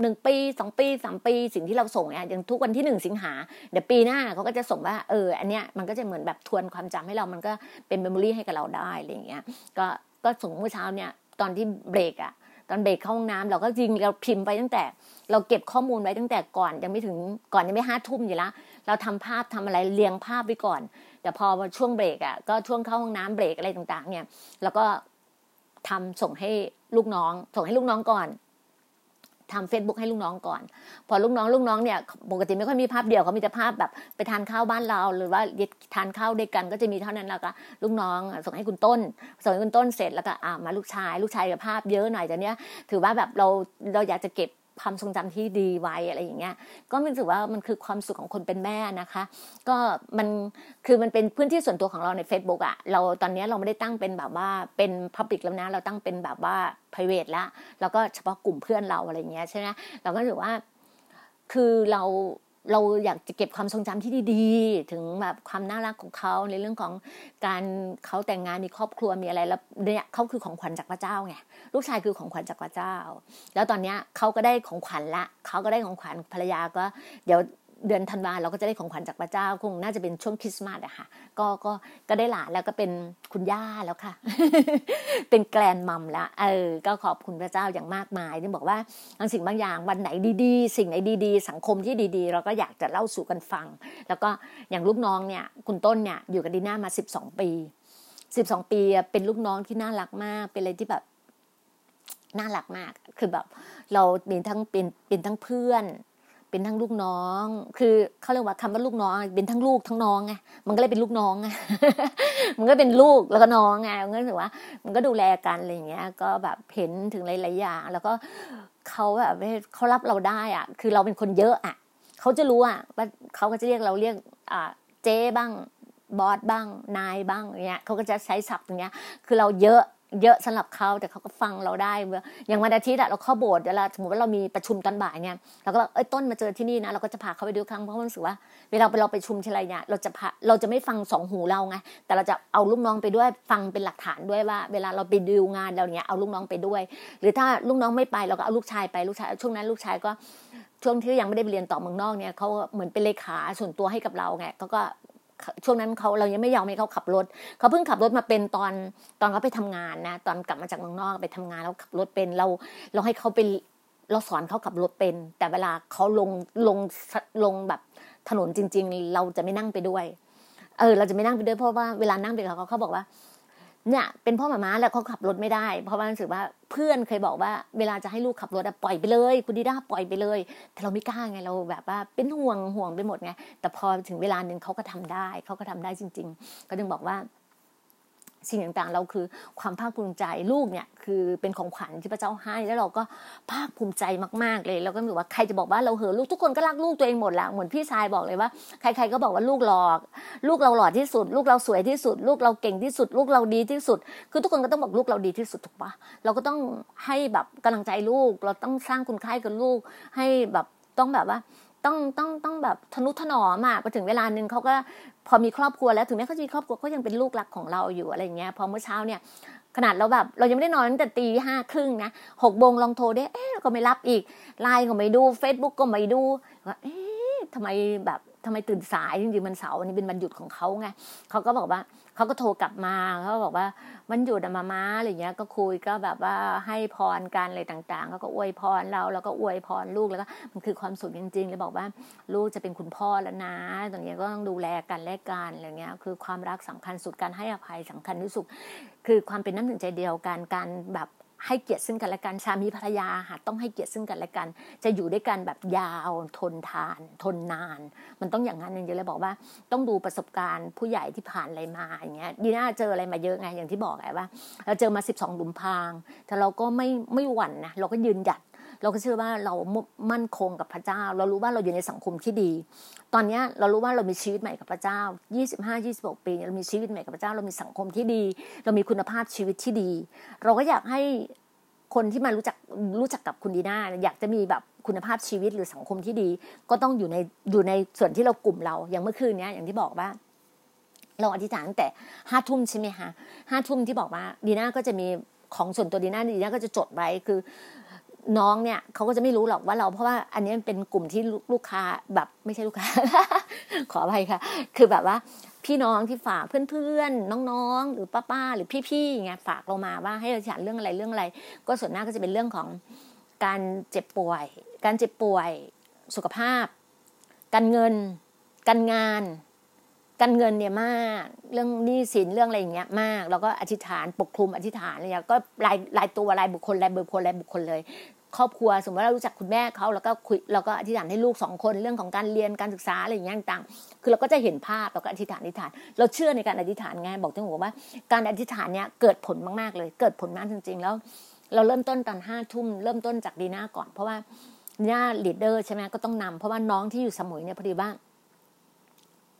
หนึ่งปีสองปีสามปีสิ่งที่เราส่งเนี่ยอย่างทุกวันที่หนึ่งสิงหาเดี๋ยวปีหน้าเขาก็จะส่งว่าเอออันเนี้ยมันก็จะเหมือนแบบทวนความจำให้เรามันก็เป็นเมมโมรีให้กับเราได้อะไรอย่างเงี้ยก็ก็ส่งเมื่อเช้าเนี่ยตอนที่เบรกอะตอนเบรกเข้าห้องน้ำเราก็จริงเราพิมพ์ไปตั้งแต่ เราเก็บข้อมูลไว้ตั้งแต่ก่อนยังไม่ถึงก่อนยังไม่ห้าทุ่มอยู่ล้วเราทำภาพทำอะไรเรียงภาพไว้ก่อน แต่พอช่วงเบรกอะก็ช่วงเข้าห้องน้ำเบรกอะไรต่าง ๆ เนี่ย แล้วก็ทำส่งให้ลูกน้อง ส่งให้ลูกน้องก่อน ทำเฟซบุ๊กให้ลูกน้องก่อน พอลูกน้องลูกน้องเนี่ยปกติไม่ค่อยมีภาพเดียวเขามีแต่ภาพแบบไปทานข้าวบ้านเรา หรือว่าทานข้าวด้วยกันก็จะมีเท่านั้นแล้วก็ลูกน้องส่งให้คุณต้น ส่งให้คุณต้นเสร็จแล้วก็อ่ามาลูกชาย ลูกชายกับภาพเยอะหน่อยแต่เนี้ยถือว่าแบบเราเราอยากจะเก็บ ความทรงจำที่ดีไว้อะไรอย่างเงี้ย ก็รู้สึกว่ามันคือความสุขของคนเป็นแม่นะคะ ก็มันคือมันเป็นพื้นที่ส่วนตัวของเราใน Facebook อะเราตอนนี้เราไม่ได้ตั้งเป็นแบบว่าเป็น Public แล้วนะ เราตั้งเป็นแบบว่า private แล้วแล้วก็เฉพาะกลุ่มเพื่อนเราอะไรเงี้ยใช่ไหมเราก็รู้สึกว่าคือเรา เราอยากจะเก็บความทรงจำที่ดีๆ ถึงแบบความน่ารักของเขาในเรื่องของการเขาแต่งงานมีครอบครัวมีอะไรแล้วเนี่ยเขาคือของขวัญจากพระเจ้าไงลูกชายคือของขวัญจากพระเจ้า แล้วตอนเนี้ยเขาก็ได้ของขวัญละเขาก็ได้ของขวัญภรรยาก็ เดี๋ยว เดือนธันวาเราก็จะได้ของขวัญจากพระเจ้าคงน่าจะเป็นช่วงคริสต์มาสอะค่ะก็ก็ก็ได้หลานแล้วก็เป็นคุณย่าแล้วค่ะ เป็นแกลนมัมแล้วเออก็ขอบคุณพระเจ้าอย่างมากมายที่บอกว่าบางสิ่งบางอย่างวันไหนดีๆ สิ่งไหนดีๆ สังคมที่ดีๆ เราก็อยากจะเล่าสู่กันฟัง แล้วก็อย่างลูกน้องเนี่ยคุณต้นเนี่ยอยู่กับดีน่ามาสิบสองปีสิบสองปีเป็นลูกน้องที่น่ารักมาก เป็นอะไรที่แบบน่ารักมาก คือแบบเราเป็นทั้งเป็นเป็นทั้งเพื่อน เป็นทั้งลูกน้อง คือเขาเรียกว่าคำว่าลูกน้อง เป็นทั้งลูกทั้งน้องไง มันก็เลยเป็นลูกน้องไง มันก็เป็นลูกแล้วก็น้องไงมันก็ถือว่า มันก็ดูแลกันอะไรอย่างเงี้ย ก็แบบเห็นถึงหลายๆอย่าง แล้วก็เขาแบบเขารับเราได้อะ คือเราเป็นคนเยอะอะ เขาจะรู้อะว่าเขาก็จะเรียกเราเรียกอ่าเจ๊บ้าง บอสบ้าง นายบ้างอย่างเงี้ยเขาก็จะใช้ศัพท์อย่างเงี้ย คือเราเยอะ เยอะสำหรับเขาแต่เขาก็ฟังเราได้อย่างวันอาทิตย์เราเข้าโบสถ์เวลาสมมติว่าเรามีประชุมตอนบ่ายเนี่ยเราก็เอ้ยต้นมาเจอที่นี่นะเราก็จะพาเขาไปดูครั้งเพราะมันรู้สึกว่าเวลาไปเราไปชุมทีไรเนี่ยเราจะพาเราจะไม่ฟังสองหูเราไงแต่เราจะเอาลูกน้องไปด้วยฟังเป็นหลักฐานด้วยว่า เวลาเราไปดูงานเราเนี่ยเอาลูกน้องไปด้วย หรือถ้าลูกน้องไม่ไปเราก็เอาลูกชายไปลูกชายช่วงนั้นลูกชายก็ช่วงที่ยังไม่ได้ไปเรียนต่อเมืองนอกเนี่ยเขาเหมือนเป็นเลขาส่วนตัวให้กับเราไงเขาก็ ช่วงนั้นเขาเรายังไม่ยอมให้เขาขับรถ เขาเพิ่งขับรถมาเป็นตอนตอนเขาไปทำงานนะ ตอนกลับมาจากเมืองนอกไปทำงานแล้วขับรถเป็นเราเราให้เขาเป็นเราสอนเขาขับรถเป็น แต่เวลาเขาลงลงลงแบบถนนจริง ๆ เราจะไม่นั่งไปด้วย เออ เราจะไม่นั่งไปด้วยเพราะว่าเวลานั่งไปกับเขาเขาบอกว่า เนี่ยเป็นพ่อหมาม้าแล้วเขาขับรถไม่ได้ เพราะว่ารู้สึกว่าเพื่อนเคยบอกว่าเวลาจะให้ลูกขับรถปล่อยไปเลย คุณดีด้าปล่อยไปเลย แต่เราไม่กล้าไงเราแบบว่าเป็นห่วงห่วงไปหมดไงแต่พอถึงเวลาหนึ่งเขาก็ทำได้เขาก็ทำได้จริง ๆ ก็จึงบอกว่า สิ่งต่างๆ เราคือความภาคภูมิใจลูกเนี่ยคือเป็นของขวัญที่พระเจ้าให้ แล้วเราก็ภาคภูมิใจมากๆเลยแล้วก็รู้ว่าใครจะบอกว่าเราเหอลูกทุกคนก็รักลูกตัวเองหมดละเหมือนพี่ชายบอกเลยว่า ใครๆก็บอกว่าลูกหลอก ลูกเราหล่อที่สุด ลูกเราสวยที่สุด ลูกเราเก่งที่สุด ลูกเราดีที่สุด คือทุกคนก็ต้องบอกลูกเราดีที่สุดถูกปะเราก็ต้องให้แบบกำลังใจลูก เราต้องสร้างคุณค่ากับลูก ให้แบบต้องแบบว่าต้องต้องต้องแบบทนุถนอมอะพอถึงเวลาหนึ่งเขาก็ พอมีครอบครัวแล้วถึงแม้เขาจะมีครอบครัวเขายังเป็นลูกรักของเราอยู่อะไรอย่างเงี้ยพอเมื่อเช้าเนี่ยขนาดเราแบบเรายังไม่ได้นอนตั้งแต่ตีห้าครึ่งนะหกโมงลองโทรได้เอ๊ะก็ไม่รับอีกไลน์ก็ไม่ดูเฟซบุ๊กก็ไม่ดูว่าเอ๊ะทำไมแบบทำทำไมตื่นสายจริงๆมันเสาร์อันนี้เป็นวันหยุดของเขาไงเขาก็บอกว่า เขาก็โทรกลับมาเขาบอกว่ามันอยู่ดมาม้าอะไรเงี้ย ก็คุยก็แบบว่าให้พรกันอะไรต่างๆเขาก็อวยพรเราแล้วก็อวยพรลูกแล้วก็มันคือความสุขจริงๆเลยบอกว่าลูกจะเป็นคุณพ่อแล้วนะตรงนี้ก็ต้องดูแลกันและกันอะไรเงี้ย คือความรักสำคัญสุดการให้อภัยสำคัญที่สุดคือความเป็นน้ำหนึ่งใจเดียวกันการแบบ ให้เกียรติซึ่งกันและกันสามีภรรยาค่ะต้องให้เกียรติซึ่งกันและกัน จะอยู่ด้วยกันแบบยาวทนทาน ทนนาน มันต้องอย่างนั้นอย่างเดียวเลยบอกว่า ต้องดูประสบการณ์ผู้ใหญ่ที่ผ่านอะไรมาอย่างเงี้ยดีน่าเจออะไรมาเยอะไงอย่างที่บอกไงว่า เราเจอมาสิบสองหลุมพรางแต่เราก็ไม่ไม่หวั่นนะเราก็ยืนหยัด เราก็เชื่อว่าเรามั่นคงกับพระเจ้า เรารู้ว่าเราอยู่ในสังคมที่ดี ตอนนี้เรารู้ว่าเรามีชีวิตใหม่กับพระเจ้า 25 26 ปีเรามีชีวิตใหม่กับพระเจ้า เรามีสังคมที่ดี เรามีคุณภาพชีวิตที่ดี เราก็อยากให้คนที่มารู้จักรู้จักกับคุณดีน่าอยากจะมีแบบคุณภาพชีวิตหรือสังคมที่ดี ก็ต้องอยู่ในอยู่ในส่วนที่เรากลุ่มเราอย่างเมื่อคืนนี้อย่างที่บอกว่า เราอธิษฐานแต่ห้าทุ่มใช่ไหมคะห้าทุ่มที่บอกว่าดีน่าก็จะมีของส่วนตัวดีน่าดีน่าก็จะจดไว้คือ น้องเนี่ยเขาก็จะไม่รู้หรอกว่าเราเพราะว่าอันนี้เป็นกลุ่มที่ลูกค้าแบบไม่ใช่ลูกค้า ขออภัยค่ะ คือแบบว่า พี่น้องที่ฝากเพื่อนๆน้องๆ หรือป้าๆหรือพี่ๆไงฝากเรามาว่าให้เราฉันเรื่องอะไรเรื่องอะไร ก็ส่วนมาก็จะเป็นเรื่องของการเจ็บป่วย การเจ็บป่วย สุขภาพ การเงิน การงาน การเงินเนี่ยมากเรื่องหนี้สินเรื่องอะไรอย่างเงี้ยมาก แล้วก็อธิษฐานปกคลุมอธิษฐานอะไรเงี้ยก็รายรายตัวรายบุคคลรายบุคคลรายบุคคลเลย ครอบครัวสมมติว่าเรารู้จักคุณแม่เขาแล้วก็คุยเราก็อธิษฐานให้ลูกสองคนเรื่องของการเรียนการศึกษาอะไรอย่างเงี้ยต่างคือเราก็จะเห็นภาพเราก็อธิษฐานอธิษฐาน เราเชื่อในการอธิษฐานไงบอกที่ผมว่า การอธิษฐานเนี้ยเกิดผลมากๆเลย เกิดผลมากจริง ๆ แล้ว เราเริ่มต้นตอนห้าทุ่มเริ่มต้นจากดีน่าก่อน เพราะว่าดีน่าลีดเดอร์ใช่ไหมก็ต้องนำเพราะว่าน้องที่อยู่สมุยเนี่ยพอดีว่า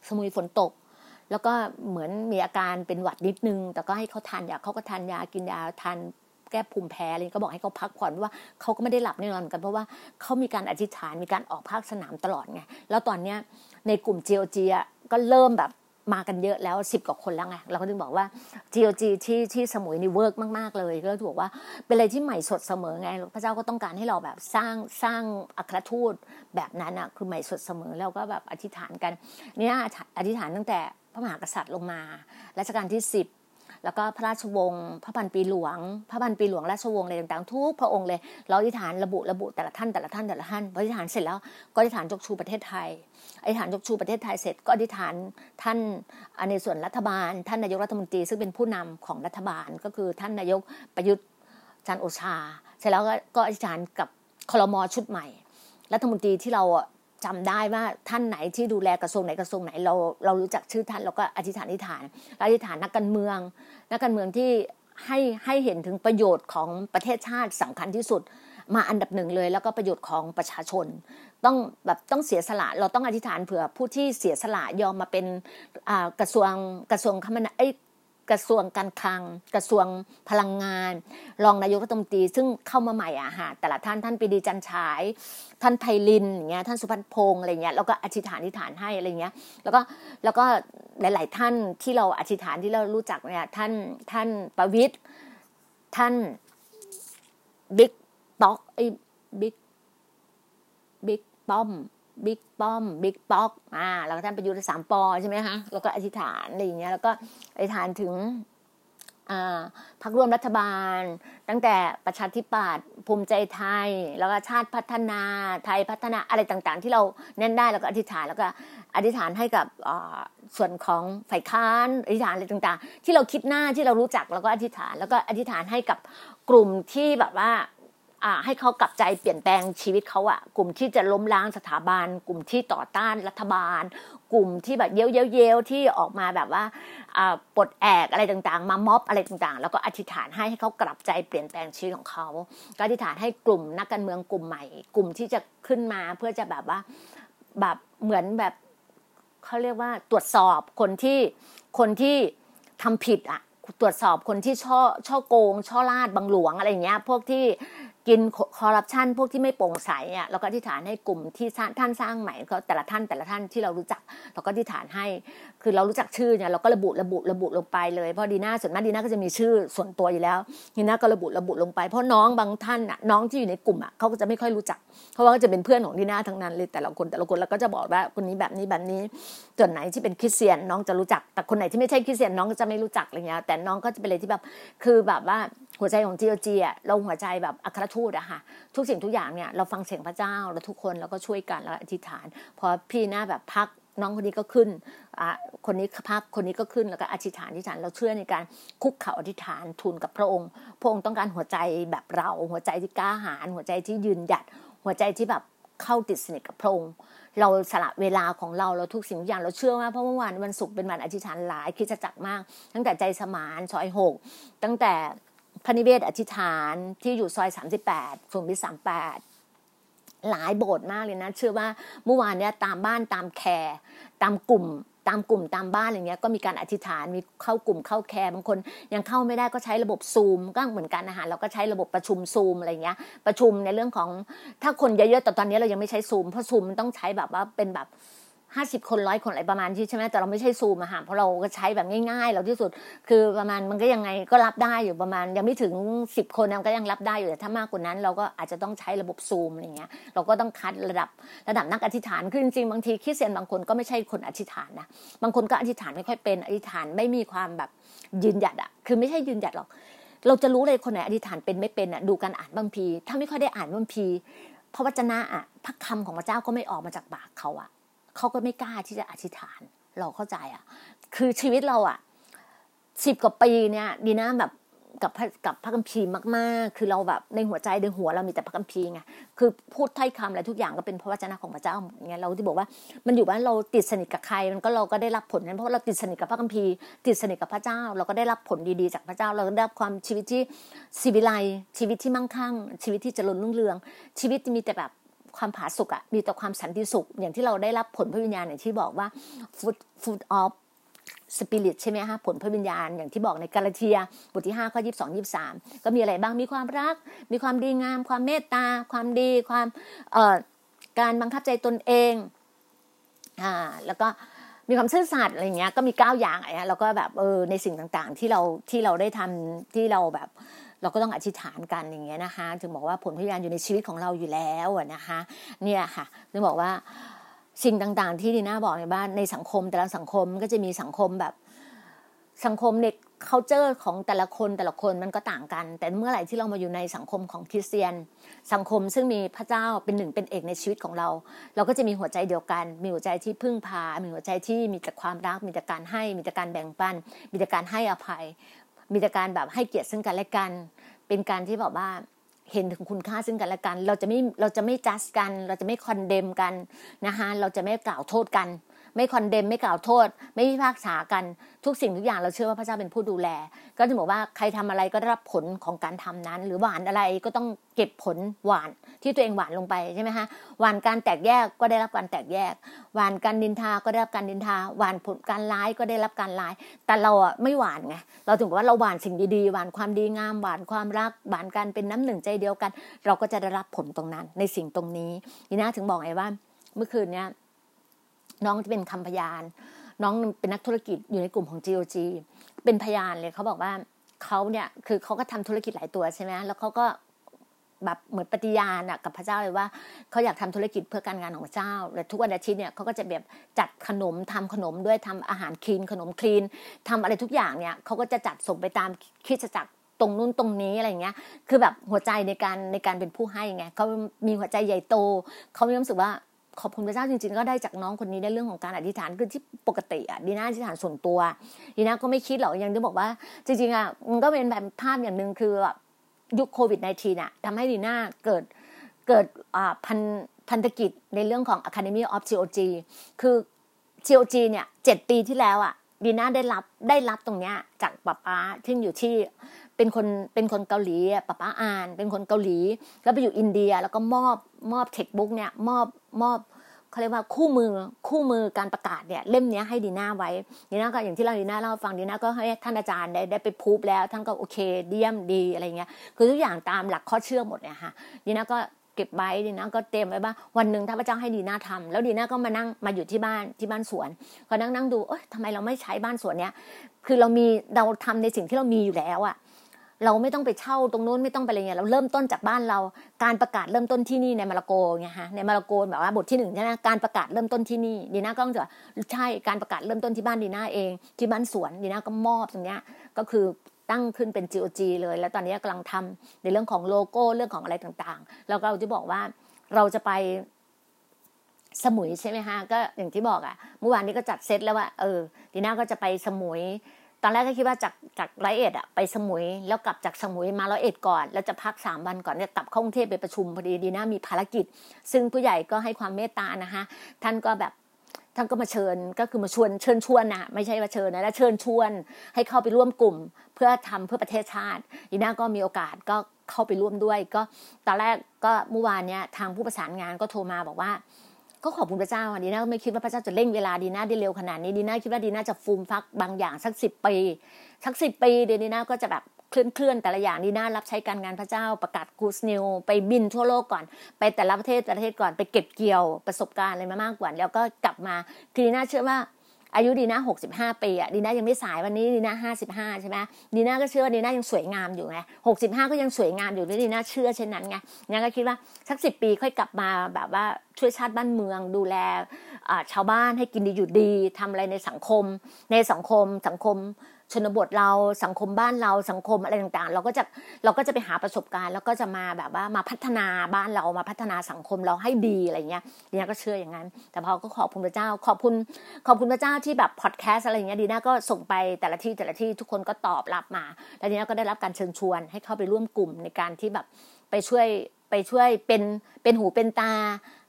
สมุยฝนตก แล้วก็เหมือนมีอาการเป็นหวัดนิดนึง แต่ก็ให้เขาทานยาเขาก็ทานยากินยาทานแก้ภูมิแพ้อะไรก็บอกให้เขาพักผ่อนว่าเขาก็ไม่ได้หลับแน่นอนกันเพราะว่าเขามีการอธิษฐานมีการออกภาคสนามตลอดไงแล้วตอนเนี้ยในกลุ่ม GOG ก็เริ่มแบบ มากันเยอะแล้วสิบกว่าคนแล้วไงเราก็ถึงบอกว่า GOG ที่ที่สมุยนี่ work มากๆเลยก็ถูกว่าเป็นอะไรที่ใหม่สดเสมอไงพระเจ้าก็ต้องการให้เราแบบสร้างสร้างอัครทูตแบบนั้นอะคือใหม่สดเสมอแล้วก็แบบอธิษฐานกันเนี่ยอธิษฐานตั้งแต่พระมหากษัตริย์ลงมารัชกาลที่สิบ แล้วก็พระราชวงศ์พระพันปีหลวง พระพันปีหลวงราชวงศ์อะไรต่างๆทุกพระองค์เลยเราอธิษฐานระบุระบุแต่ละท่านแต่ละท่านแต่ละท่านพออธิษฐานเสร็จแล้วก็อธิษฐานยกชูประเทศไทยอธิษฐานยกชูประเทศไทยเสร็จ ก็อธิษฐานท่านในส่วนรัฐบาล ท่านนายกรัฐมนตรีซึ่งเป็นผู้นำของรัฐบาลก็คือท่านนายกประยุทธ์จันโอชา เสร็จแล้วก็อธิษฐานกับคลมชุดใหม่ รัฐมนตรีที่เรา จำได้ว่าท่านไหนที่ดูแลกระทรวงไหนกระทรวงไหนเราเรารู้จักชื่อท่านเราก็อธิษฐานอธิษฐานอธิษฐานนักการเมือง นักการเมืองที่ให้ให้เห็นถึงประโยชน์ของประเทศชาติสำคัญที่สุดมาอันดับหนึ่งเลย แล้วก็ประโยชน์ของประชาชน ต้องแบบต้องเสียสละเราต้องอธิษฐานเผื่อผู้ที่เสียสละยอมมาเป็นกระทรวงกระทรวงคมนาคม กระทรวงการคลัง กระทรวงพลังงาน รองนายกรัฐมนตรีซึ่งเข้ามาใหม่อะฮะแต่ละท่านท่านปีดีจันฉาย ท่านไพลินอย่างเงี้ยท่านสุพัฒพงศ์อะไรเงี้ยแล้วก็อธิษฐานอธิษฐานให้อะไรเงี้ย แล้วก็แล้วก็หลาย ๆ ท่านที่เราอธิษฐานที่เรารู้จักเนี่ยท่านท่านประวิทย์ท่านบิ๊กป๊อกไอ้บิ๊กบิ๊กป้อม บิ๊กป้อมบิ๊กป๊อกอ่าแล้วก็ท่านประยุทธ์สามปอใช่ไหมคะแล้วก็อธิษฐานอะไรอย่างเงี้ยแล้วก็อธิษฐานถึงพรรคร่วมรัฐบาล ตั้งแต่ประชาธิปัตย์ภูมิใจไทย แล้วก็ชาติพัฒนาไทยพัฒนาอะไรต่างๆ ที่เราเน้นได้แล้วก็อธิษฐานแล้วก็อธิษฐานให้กับส่วนของฝ่ายค้านอธิษฐานอะไรต่างๆ ที่เราคิดหน้าที่เรารู้จักแล้วก็อธิษฐานแล้วก็อธิษฐานให้กับกลุ่มที่แบบว่า ให้เขากลับใจเปลี่ยนแปลงชีวิตเขาอะกลุ่มที่จะล้มล้างสถาบัน กลุ่มที่ต่อต้านรัฐบาล กลุ่มที่แบบเย้ยวเย้ยวเยที่ออกมาแบบว่าปลดแอกอะไรต่างๆ มาม็อบอะไรต่างๆ แล้วก็อธิษฐานให้ให้เขากลับใจเปลี่ยนแปลงชีวิตของเขาก็อธิษฐานให้กลุ่มนักการเมืองกลุ่มใหม่ กลุ่มที่จะขึ้นมาเพื่อจะแบบว่าแบบเหมือนแบบเขาเรียกว่าตรวจสอบคนที่คนที่ทำผิดอะตรวจสอบคนที่ช่อช่อโกง ช่อลาดบังหลวงอะไรเงี้ย พวกที่ กินคอร์รัปชันพวกที่ไม่โปร่งใสอะเราก็อธิษฐานให้กลุ่มที่ท่านสร้างใหม่ก็แต่ละท่านแต่ละท่านที่เรารู้จัก เราก็อธิษฐานให้คือเรารู้จักชื่อเนี่ยเราก็ระบุระบุระบุลงไปเลยเพราะดีน่าส่วนมากดีน่าก็จะมีชื่อส่วนตัวอยู่แล้วดีน่าก็ระบุระบุลงไป เพราะน้องบางท่านอะน้องที่อยู่ในกลุ่มอะเขาก็จะไม่ค่อยรู้จัก เพราะว่าก็จะเป็นเพื่อนของดีน่าทั้งนั้นเลยแต่ละคนแต่ละคนเราก็จะบอกว่าคนนี้แบบนี้แบบนี้ส่วนไหนที่เป็นคริสเตียนน้องจะรู้จัก แต่คนไหนที่ไม่ใช่คริสเตียนน้องก็จะไม่รู้จักอะไรเงี้ยแต่น้องก็จะเป็นอะไรที่แบบคือแบบว่าหัวใจของจีโอจีอะเราหัวใจแบบอัครทูตอะค่ะทุกสิ่งทุกอย่างเนี่ยเราฟังเสียงพระเจ้าแล้วทุกคนเราก็ช่วยกันแล้วอธิษฐานพอพี่หน้าแบบพัก น้องคนนี้ก็ขึ้นอะคนนี้พักคนนี้ก็ขึ้นแล้วก็อธิษฐานอธิษฐานเราเชื่อในการคุกเข่าอธิษฐานทูลกับพระองค์ พระองค์ต้องการหัวใจแบบเราหัวใจที่กล้าหาญหัวใจที่ยืนหยัด หัวใจที่แบบเข้าติดสนิทกับพระองค์เราสละเวลาของเราเราทุกสิ่งทุกอย่างเราเชื่อว่าเพราะเมื่อวานวันศุกร์เป็นวันอธิษฐานหลายคิดจะจักมาก ตั้งแต่ใจสมานซอยหกตั้งแต่พระนิเวศอธิษฐานที่อยู่ซอย 38สุขุมวิท38 หลายโบสถ์มากเลยนะ เชื่อว่าเมื่อวานเนี้ยตามบ้านตามแคร์ตามกลุ่มตามกลุ่มตามบ้านอะไรเงี้ยก็มีการอธิษฐานมีเข้ากลุ่มเข้าแคร์บางคนยังเข้าไม่ได้ก็ใช้ระบบซูมก็เหมือนกันอาหารเราก็ใช้ระบบประชุมซูมอะไรเงี้ยประชุมในเรื่องของถ้าคนเยอะๆแต่ตอนนี้เรายังไม่ใช้ซูมเพราะซูมมันต้องใช้แบบว่าเป็นแบบ ห้าสิบคนร้อยคนอะไรประมาณที่ใช่ไหมแต่เราไม่ใช่ซูมอะค่ะเพราะเราก็ใช้แบบง่ายๆ เราที่สุดคือประมาณมันก็ยังไงก็รับได้อยู่ประมาณ ยังไม่ถึงสิบคนมันก็ยังรับได้อยู่แต่ถ้ามากกว่านั้น เราก็อาจจะต้องใช้ระบบซูมอะไรเงี้ยเราก็ต้องคัดระดับระดับนักอธิษฐานคือจริงๆบางทีคริสเตียนบางคนก็ไม่ใช่คนอธิษฐานนะบางคนก็อธิษฐานไม่ค่อยเป็นอธิษฐานไม่มีความแบบยืนหยัดอะคือไม่ใช่ยืนหยัดหรอกเราจะรู้เลยคนไหนอธิษฐานเป็นไม่เป็นอะดูการอ่านบางพีถ้าไม่ค่อยได้อ่านบางพีพระวจนะอะพระคำของพระเจ้าก็ไม่ออกมาจากปากเขาอะ เขาก็ไม่กล้าที่จะอธิษฐาน เราเข้าใจอะ คือชีวิตเราอะสิบกว่าปีเนี่ยดีนะแบบกับกับพระคัมภีร์มากๆ คือเราแบบในหัวใจในหัวเรามีแต่พระคัมภีร์ไง คือพูดถ้อยคำอะไรทุกอย่างก็เป็นพระวจนะของพระเจ้าไงเราที่บอกว่ามันอยู่ว่าเราติดสนิทกับใคร มันก็เราก็ได้รับผลนั้นเพราะเราติดสนิทกับพระคัมภีร์ ติดสนิทกับพระเจ้า เราก็ได้รับผลดีๆ จากพระเจ้า เราได้รับความชีวิตที่สิวิไลชีวิตที่มั่งคั่ง ชีวิตที่เจริญรุ่งเรือง ชีวิตมีแต่แบบ ความผาสุกอะมีแต่ความสันติสุข อย่างที่เราได้รับผลพระวิญญาณอย่างที่บอกว่า food food of spirit ใช่ไหมฮะผลพระวิญญาณอย่างที่บอกในกาลาเทียบทที่5ข้อ22 23 ก็มีอะไรบ้างมีความรัก มีความดีงาม ความเมตตา ความดีความเอ่อการบังคับใจตนเองอ่าแล้วก็มีความซื่อสัตย์อะไรเงี้ยก็มีเก้าอย่างอะไรเงี้ยแล้วก็แบบเออในสิ่งต่างๆที่เราที่เราได้ทำที่เราแบบ เราก็ต้องอธิษฐานกันอย่างเงี้ยนะคะถึงบอกว่าผลพยานอยู่ในชีวิตของเราอยู่แล้วนะคะเนี่ยค่ะถึงบอกว่าสิ่งต่างๆ ที่ดีน่าบอกในบ้านในสังคมแต่ละสังคมก็จะมีสังคมแบบสังคมเด็ก culture ของแต่ละคนแต่ละคนมันก็ต่างกัน แต่เมื่อไหร่ที่เรามาอยู่ในสังคมของคริสเตียน สังคมซึ่งมีพระเจ้าเป็นหนึ่งเป็นเอกในชีวิตของเรา เราก็จะมีหัวใจเดียวกัน มีหัวใจที่พึ่งพา มีหัวใจที่มีแต่ความรัก มีแต่การให้ มีแต่การแบ่งปัน มีแต่การให้อภัย มีแต่การแบบให้เกียรติซึ่งกันและกัน เป็นการที่แบบว่าเห็นถึงคุณค่าซึ่งกันและกัน เราจะไม่เราจะไม่จัดกัน เราจะไม่ condemn กันนะคะเราจะไม่กล่าวโทษกัน ไม่ condemn ไม่กล่าวโทษ ไม่พิพากษากันทุกสิ่งทุกอย่างเราเชื่อว่าพระเจ้าเป็นผู้ดูแล ก็จะบอกว่าใครทำอะไรก็ได้รับผลของการทำนั้น หรือหว่านอะไรก็ต้องเก็บผลหว่านที่ตัวเองหว่านลงไปใช่ไหมฮะหว่านการแตกแยกก็ได้รับการแตกแยก หวานการดินทาก็ได้รับการดินทา หวานผลการร้ายก็ได้รับการร้าย แต่เราอะไม่หวานไงเราถึงบอกว่าเราหวานสิ่งดีๆหวานความดีงามหวานความรักหวานการเป็นน้ำหนึ่งใจเดียวกัน เราก็จะได้รับผลตรงนั้นในสิ่งตรงนี้นี่นะถึงบอกไงว่าเมื่อคืนเนี้ย น้องจะเป็นคำพยาน น้องเป็นนักธุรกิจอยู่ในกลุ่มของ GOG เป็นพยานเลยเขาบอกว่าเขาเนี่ยคือเขาก็ทำธุรกิจหลายตัวใช่ไหมแล้วเขาก็แบบเหมือนปฏิญาณกับพระเจ้าเลยว่าเขาอยากทำธุรกิจเพื่อการงานของพระเจ้าและทุกวันอาทิตย์เนี่ยเขาก็จะแบบจัดขนมทำขนมด้วยทำอาหารคลีนขนมคลีนทำอะไรทุกอย่างเนี่ยเขาก็จะจัดส่งไปตามคิดจักรตรงนู้นตรงนี้อะไรเงี้ย คือแบบหัวใจในการในการเป็นผู้ให้ไงเขามีหัวใจใหญ่โตเขามีความรู้สึกว่า ขอบคุณพระเจ้าจริง ๆ ก็ได้จากน้องคนนี้ในเรื่องของการอธิษฐานคือที่ปกติอะดีน่าอธิษฐานส่วนตัวดีน่าก็ไม่คิดหรอกยังได้บอกว่า จริงๆอะมันก็เป็นแบบภาพอย่างหนึ่งคือแบบยุคโควิด -19 น่ะทำให้ดีน่าเกิดเกิดอ่าพันพันธกิจในเรื่องของ Academy of GOG คือ GOG เนี่ยเจ็ดปีที่แล้วอะดีน่าได้รับได้รับตรงเนี้ยจากป้าป้าที่อยู่ที่ เป็นคนเป็นคนเกาหลีป้าป้าอ่าน เป็นคนเกาหลี แล้วไปอยู่อินเดียแล้วก็มอบมอบเทคบุ๊กเนี่ยมอบมอบเขาเรียกว่าคู่มือคู่มือการประกาศเนี่ยเล่มนี้ให้ดีน่าไว้ดีน่าก็อย่างที่เราดีน่าเล่าฟังดีน่าก็ให้ท่านอาจารย์ได้ได้ไปพูบแล้วท่านก็โอเคเดียมดีอะไรเงี้ยคือทุกอย่างตามหลักข้อเชื่อหมดเนี่ยค่ะดีน่าก็เก็บไว้ดีน่าก็เตรียมไว้ว่าวันหนึ่งถ้าพระเจ้าให้ดีน่าทำแล้วดีน่าก็มานั่งมาอยู่ที่บ้านที่บ้านสวนก็นั่งนั่งดูเอ้ยทำไมเราไม่ใช้บ้านสวนเนี้ยคือเรามีเราทำในสิ่งที่เรามีอยู่แล้วอะ เราไม่ต้องไปเช่าตรงนู้นไม่ต้องไปอะไรเงี้ยเราเริ่มต้นจากบ้านเรา การประกาศเริ่มต้นที่นี่ในมาลาโกไงฮะในมาลาโกแบบว่าบทที่หนึ่งใช่ไหมการประกาศเริ่มต้นที่นี่ดีน่าก็ต้องจะใช่การประกาศเริ่มต้นที่บ้านดีน่าเอง ที่บ้านสวนดีน่าก็มอบตรงเนี้ยก็คือตั้งขึ้นเป็น GOG เลย แล้วตอนนี้กำลังทำในเรื่องของโลโก้เรื่องของอะไรต่างๆ แล้วก็เราจะบอกว่าเราจะไปสมุยใช่ไหมฮะก็อย่างที่บอกอะ่ะเมื่อวานนี้ก็จัดเซตแล้วว่าเออดีน่าก็จะไปสมุย ตอนแรกก็คิดว่าจากจากร้อยเอ็ดอะไปสมุยแล้วกลับจากสมุยมาร้อยเอ็ดก่อน แล้วจะพักสามวันก่อนเนี่ยกลับเข้ากรุงเทพไปประชุมพอดีดีน่ามีภารกิจ ซึ่งผู้ใหญ่ก็ให้ความเมตตานะคะท่านก็แบบท่านก็มาเชิญก็คือมาชวนเชิญชวนนะไม่ใช่ว่าเชิญนะแล้วเชิญชวนให้เข้าไปร่วมกลุ่ม เพื่อทำเพื่อประเทศชาติดีน่าก็มีโอกาสก็เข้าไปร่วมด้วย ก็ตอนแรกก็เมื่อวานเนี้ยทางผู้ประสานงานก็โทรมาบอกว่า ก็ขอบคุณพระเจ้าดีน่าไม่คิดว่าพระเจ้าจะเร่งเวลาดีน่าได้เร็วขนาดนี้ดีน่าคิดว่าดีน่าจะฟูมฟักบางอย่างสักสิบปีสักสิบปีเดดีน่าก็จะแบบเคลื่อนเคลื่อนแต่ละอย่างดีน่ารับใช้การงานพระเจ้าประกาศกูสนิวไปบินทั่วโลกก่อน ไปแต่ละประเทศประเทศก่อนไปเก็บเกี่ยวประสบการณ์อะไรมามากกว่า แล้วก็กลับมาคือดีน่าเชื่อว่า อายุดีน่าหกสิบห้าปีอะดีน่ายังไม่สายวันนี้ดีน่าห้าสิบห้าใช่ไหมดีน่าก็เชื่อว่าดีน่ายังสวยงามอยู่ไงหกสิบห้าก็ยังสวยงามอยู่ดีน่าเชื่อเช่นนั้นไงนางก็คิดว่าสักสิบปีค่อยกลับมาแบบว่าช่วยชาติบ้านเมือง ดูแลชาวบ้านให้กินดีอยู่ดีทำอะไรในสังคม ในสังคมสังคม ชนบทเราสังคมบ้านเราสังคมอะไรต่างๆ เราก็จะเราก็จะไปหาประสบการณ์ แล้วก็จะมาแบบว่ามาพัฒนาบ้านเรามาพัฒนาสังคมเราให้ดีอะไรเงี้ยดีน่าก็เชื่ออย่างนั้น แต่พอก็ขอบคุณพระเจ้า ขอบคุณขอบคุณพระเจ้าที่แบบพอดแคสต์อะไรเงี้ยดีน่าก็ส่งไปแต่ละที่แต่ละที่ทุกคนก็ตอบรับมา แล้วดีน่าก็ได้รับการเชิญชวน ให้เข้าไปร่วมกลุ่มในการที่แบบไปช่วยไปช่วยเป็นเป็นหูเป็นตา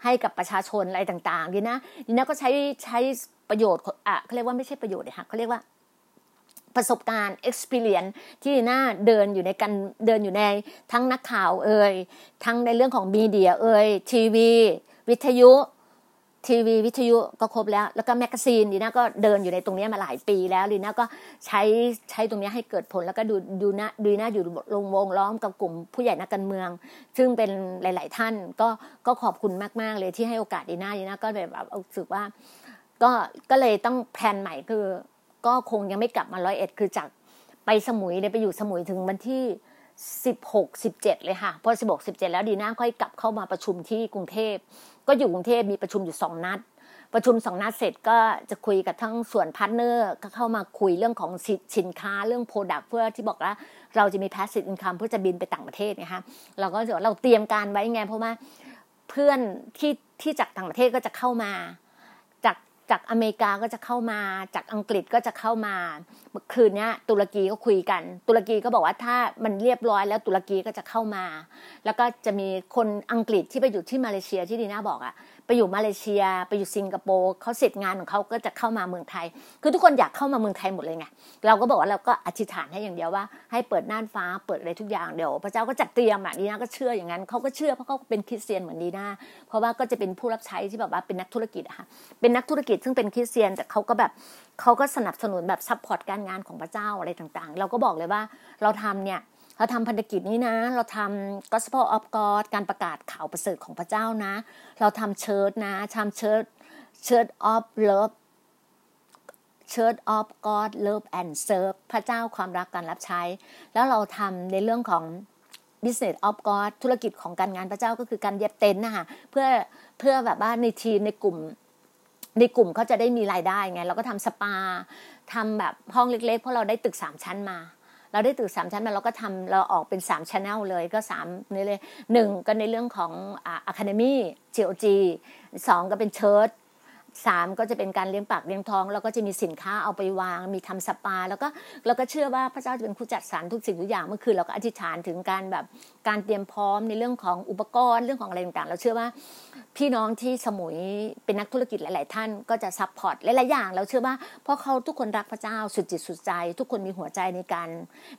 ให้กับประชาชนอะไรต่างๆดีนะดีนะก็ใช้ใช้ประโยชน์อะเขาเรียกว่าไม่ใช่ประโยชน์เลยค่ะเขาเรียกว่า ประสบการณ์ experience ดีน่าเดินอยู่ในกันเดินอยู่ในทั้งนักข่าวเอ่ยทั้งในเรื่องของ media เอ่ยทีวี วิทยุทีวีวิทยุก็ครบแล้ว แล้วก็ magazine ดีน่าก็เดินอยู่ในตรงนี้มาหลายปีแล้วดีน่าก็ใช้ใช้ตรงนี้ให้เกิดผลแล้วก็ดูดูนะดีน่าอยู่ลงวงล้อมกับกลุ่มผู้ใหญ่นักการเมือง ซึ่งเป็นหลาย ๆ ท่านก็ก็ขอบคุณมาก ๆ เลยที่ให้โอกาสดีน่าดีน่าก็แบบรู้สึกว่า ก็ก็เลยต้อง plan ใหม่คือ ก็คงยังไม่กลับมาร้อยเอ็ดคือจากไปสมุยเนี่ยไปอยู่สมุยถึงวันที่สิบหกสิบเจ็ดเลยค่ะพอสิบหกสิบเจ็ดแล้วดีน่าค่อยกลับเข้ามาประชุมที่กรุงเทพ ก็อยู่กรุงเทพมีประชุมอยู่สองนัด ประชุมสองนัดเสร็จก็จะคุยกับทั้งส่วน partner ก็เข้ามาคุยเรื่องของสินค้าเรื่อง product เพื่อที่บอกว่าเราจะมี passive income เพื่อจะบินไปต่างประเทศนะคะเราก็จะเราเตรียมการไว้ไงเพราะว่าเพื่อนที่ที่จากต่างประเทศก็จะเข้ามา จากอเมริกาก็จะเข้ามา จากอังกฤษก็จะเข้ามาเมื่อคืนนี้ตุรกีก็คุยกัน ตุรกีก็บอกว่าถ้ามันเรียบร้อยแล้วตุรกีก็จะเข้ามา แล้วก็จะมีคนอังกฤษที่ไปอยู่ที่มาเลเซียที่ดีน่าบอกอะ ไปอยู่มาเลเซีย ไปอยู่สิงคโปร์เขาเสร็จงานของเขาก็จะเข้ามาเมืองไทย คือทุกคนอยากเข้ามาเมืองไทยหมดเลยไงเราก็บอกว่าเราก็อธิษฐานให้อย่างเดียวว่า ให้เปิดน่านฟ้าเปิดอะไรทุกอย่างเดี๋ยวพระเจ้าก็จัดเตรียมอะดีน่าก็เชื่ออย่างนั้นเขาก็เชื่อเพราะเขาเป็นคริสเตียนเหมือนดีน่าเพราะว่าก็จะเป็นผู้รับใช้ที่แบบว่าเป็นนักธุรกิจอะค่ะเป็นนักธุรกิจซึ่งเป็นคริสเตียนแต่เขาก็แบบเขาก็สนับสนุนแบบ support การงานของพระเจ้าอะไรต่างๆ เราก็บอกเลยว่าเราทำเนี่ย เราทำพันธกิจนี้นะ เราทำ Gospel of God การประกาศข่าวประเสริฐของพระเจ้านะ เราทำเชิร์ตนะทำเชิร์ตเชิร์ต of love Church of God Love and Serve พระเจ้าความรักการรับใช้ แล้วเราทำในเรื่องของ Business of God ธุรกิจของการงานพระเจ้าก็คือการเย็บเต็นท์นะคะเพื่อเพื่อแบบว่าในทีมในกลุ่มในกลุ่มเขาจะได้มีรายได้ไง เราก็ทำสปาทำแบบห้องเล็กๆ เพราะเราได้ตึกสามชั้นมา เราได้ตึกสามชั้นมาเราก็ทำเราออกเป็นสามชั้นเลยก็สามนี่เลยหนึ่งก็ในเรื่องของ academy GOG สองก็เป็น church สามก็จะเป็นการเลี้ยงปากเลี้ยงท้อง แล้วก็จะมีสินค้าเอาไปวาง มีทำสปา แล้วก็เราก็เชื่อว่าพระเจ้าจะเป็นผู้จัดสรรทุกสิ่งทุกอย่างเมื่อคืนเราก็อธิษฐานถึงการแบบการเตรียมพร้อมในเรื่องของอุปกรณ์เรื่องของอะไรต่างๆ เราเชื่อว่าพี่น้องที่สมุยเป็นนักธุรกิจหลาย ๆ ท่านก็จะ support หลายๆอย่าง เราเชื่อว่าเพราะเขาทุกคนรักพระเจ้าสุดจิตสุดใจ ทุกคนมีหัวใจในการ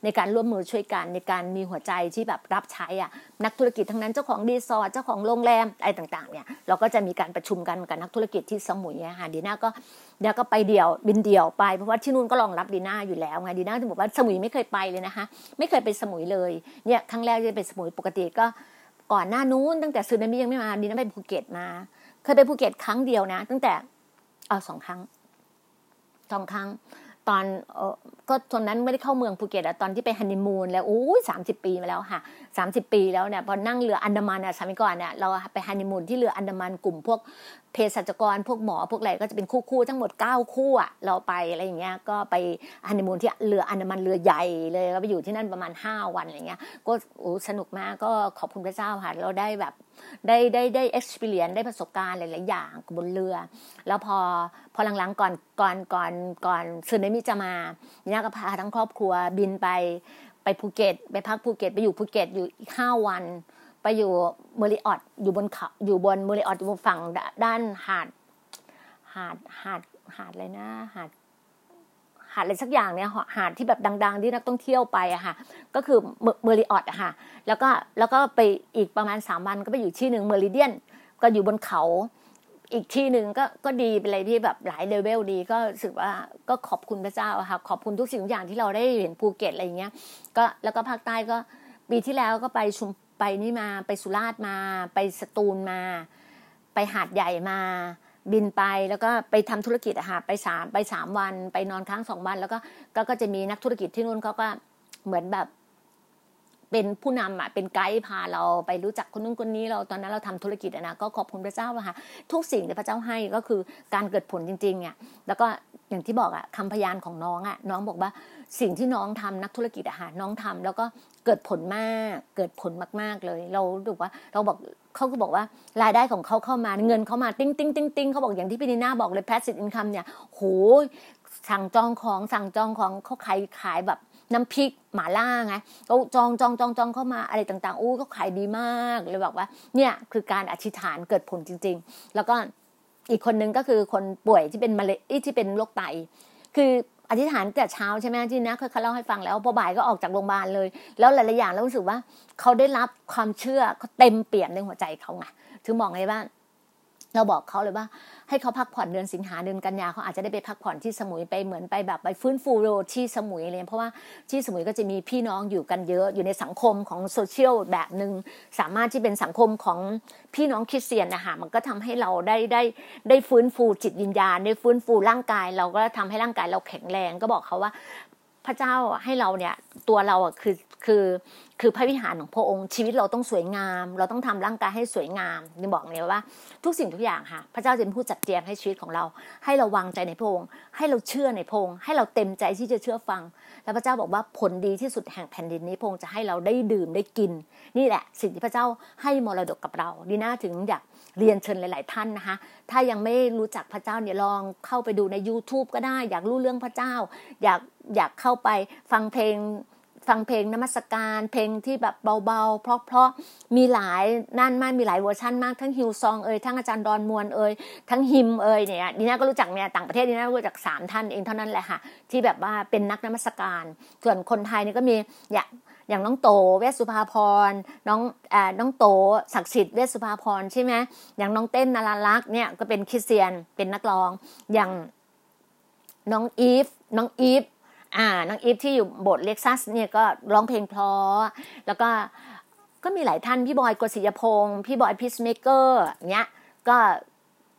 ในการร่วมมือช่วยกันในการมีหัวใจที่แบบรับใช้อะนักธุรกิจทั้งนั้นเจ้าของรีสอร์ทเจ้าของโรงแรมอะไรต่าง ๆ เนี่ยเราก็จะมีการประชุมกันกับนักธุรกิจที่สมุยนะคะดีน่าก็เดี๋ยวก็ไปเดี่ยวบินเดี่ยวไปเพราะว่าที่นู่นก็รองรับดีน่าอยู่แล้วไงดีน่าถึงบอกว่าสมุยไม่เคยไปเลยนะคะ ไม่เคยไปสมุยเลยเนี่ยครั้งแรกจะไปสมุยปกติก็ก่อนหน้านู้นตั้งแต่ซึนามิยังไม่มาดีน่าไปภูเก็ตมา เคยไปภูเก็ตครั้งเดียวนะ ตั้งแต่เอาสองครั้งสองครั้ง ตอนออก็ตอนนั้นไม่ได้เข้าเมืองภูเก็ตอะตอนที่ไปฮันนีมูนแล้วโอ้ยสามสิบปีมาแล้วค่ะสามสิบปีแล้วเนี่ยพอนั่งเรืออันดามันอะสมัยก่อนเนี่ยเราไปฮันนีมูนที่เรืออันดามันกลุ่มพวกเภสัชกรพวกหมอพวกอะไรก็จะเป็นคู่คู่ทั้งหมดเก้าคู่อะเราไปอะไรอย่างเงี้ยก็ไปฮันนีมูนที่เรืออันดามันเรือใหญ่เลยก็ไปอยู่ที่นั่นประมาณห้าวันอะไรเงี้ยก็โอ้สนุกมากก็ขอบคุณพระเจ้าค่ะเราได้แบบได้ได้ได้ experience ได้ประสบการณ์หลาย ๆ อย่างบนเรือ แล้วพอพอหลัง ๆ ก่อนก่อนก่อนก่อนซึนามิจะมาเนี่ยก็พาทั้งครอบครัวบินไปไปภูเก็ต ไปพักภูเก็ต ไปอยู่ภูเก็ตอยู่อีกห้าวัน ไปอยู่ Marriott อยู่บนเขาอยู่บน Marriott อยู่บนฝั่งด้านหาด หาดหาดหาดอะไรนะ หาด หาดอะไรสักอย่างเนี่ยหาดที่แบบดัง ๆ ที่นักท่องเที่ยวไปอะค่ะ ก็คือ Marriott อะค่ะ แล้วก็แล้วก็ไปอีกประมาณสามวันก็ไปอยู่ที่หนึ่ง Meridien ก็อยู่บนเขา อีกที่หนึ่งก็ก็ดีเป็นอะไรที่แบบหลายเลเวลดี ก็รู้สึกว่าก็ขอบคุณพระเจ้าค่ะขอบคุณทุกสิ่งทุกอย่างที่เราได้เห็นภูเก็ตอะไรอย่างเงี้ย ก็แล้วก็ภาคใต้ก็ปีที่แล้วก็ไปชุมไปนี่มาไปสุราษฎร์มา ไปสตูลมา ไปหาดใหญ่มา บินไปแล้วก็ไปทำธุรกิจอะค่ะไปสามไปสามวัน ไปนอนค้างสองวัน แล้วก็ก็จะมีนักธุรกิจที่นู่นเขาก็เหมือนแบบเป็นผู้นำอะเป็นไกด์พาเราไปรู้จักคนนู้นคนนี้เราตอนนั้นเราทำธุรกิจนะก็ขอบคุณพระเจ้าค่ะทุกสิ่งที่พระเจ้าให้ก็คือการเกิดผลจริงๆอะแล้วก็อย่างที่บอกอะคำพยานของน้องอะน้องบอกว่าสิ่งที่น้องทำนักธุรกิจอะค่ะน้องทำแล้วก็เกิดผลมากเกิดผลมากๆเลย เราดูว่าเราบอก เขาก็บอกว่ารายได้ของเขาเข้ามาเงินเข้ามาติ้งติ้งติ้งติ้งเขาบอกอย่างที่พี่ดีน่าบอกเลย passive income เนี่ยโหสั่งจองของสั่งจองของเขาขายขายแบบน้ำพริกหมาล่าไงเขาจองจองจองจองเข้ามาอะไรต่างๆอู้เขาขายดีมากเลยบอกว่า เนี่ยคือการอธิษฐานเกิดผลจริง ๆ แล้วก็อีกคนนึงก็คือคนป่วยที่เป็นมะเร็งที่เป็นโรคไต คือ อธิษฐานแต่เช้าใช่ไหมที่นะเคยเล่าให้ฟังแล้วพอบ่ายก็ออกจากโรงพยาบาลเลย แล้วหลายๆอย่างแล้วรู้สึกว่า เขาได้รับความเชื่อเขาเต็มเปี่ยมในหัวใจเขาไงถึงบอกไงบ้า เราบอกเขาเลยว่าให้เขาพักผ่อนเดือนสิงหาเดือนกันยาเขาอาจจะได้ไปพักผ่อนที่สมุยไปเหมือนไปแบบไปฟื้นฟูโรที่สมุยเลยเพราะว่าที่สมุยก็จะมีพี่น้องอยู่กันเยอะอยู่ในสังคมของโซเชียลแบบหนึ่งสามารถที่เป็นสังคมของพี่น้องคริสเตียนนะคะมันก็ทำให้เราได้ได้ได้ฟื้นฟูจิตวิญญาณ ได้ฟื้นฟูร่างกาย เราก็ทำให้ร่างกายเราแข็งแรงก็บอกเขาว่า พระเจ้าให้เราเนี่ยตัวเราอะคือคือคือพระวิหารของพระองค์ชีวิตเราต้องสวยงาม เราต้องทำร่างกายให้สวยงามนี่บอกเลยว่า ทุกสิ่งทุกอย่างค่ะ พระเจ้าจะเป็นผู้จัดแจงให้ชีวิตของเรา ให้เราวางใจในพระองค์ ให้เราเชื่อในพระองค์ให้เราเต็มใจที่จะเชื่อฟัง แล้วพระเจ้าบอกว่าผลดีที่สุดแห่งแผ่นดินนี้พระองค์จะให้เราได้ดื่มได้กิน นี่แหละสิ่งที่พระเจ้าให้มรดกกับเราดีน่าถึงอยาก เรียนเชิญหลาย ๆ ท่านนะคะ ถ้ายังไม่รู้จักพระเจ้าเนี่ยลองเข้าไปดูใน YouTube ก็ได้ อยากรู้เรื่องพระเจ้า อยากอยากเข้าไปฟังเพลงฟังเพลงนมัสการ เพลงที่แบบเบาๆ เพราะๆมีหลายนั่นมากมีหลายเวอร์ชันมากทั้งฮิวซองเอ่ยทั้งอาจารย์ดอนมวลเอ่ยทั้งฮิมเอ่ยเนี่ยดีน่าก็รู้จักเนี่ยต่างประเทศดีน่ารู้จักสามท่านเองเท่านั้นแหละค่ะที่แบบว่าเป็นนักนมัสการ ส่วนคนไทยนี่ก็มีอย่าง อย่างน้องโตเวสสุภาพรน้องอ่าน้องโตศักดิ์สิทธิ์เวสสุภาพรใช่ไหมอย่างน้องเต้นนาราลักษ์เนี่ยก็เป็นคริสเตียนเป็นนักร้อง อย่างน้องอีฟน้องอีฟอ่าน้องอีฟที่อยู่โบสถ์เล็กซัสเนี่ยก็ร้องเพลงเพราะแล้วก็ก็มีหลายท่านพี่บอยกฤษยพงศ์พี่บอยพีซเมเกอร์เนี้ยก็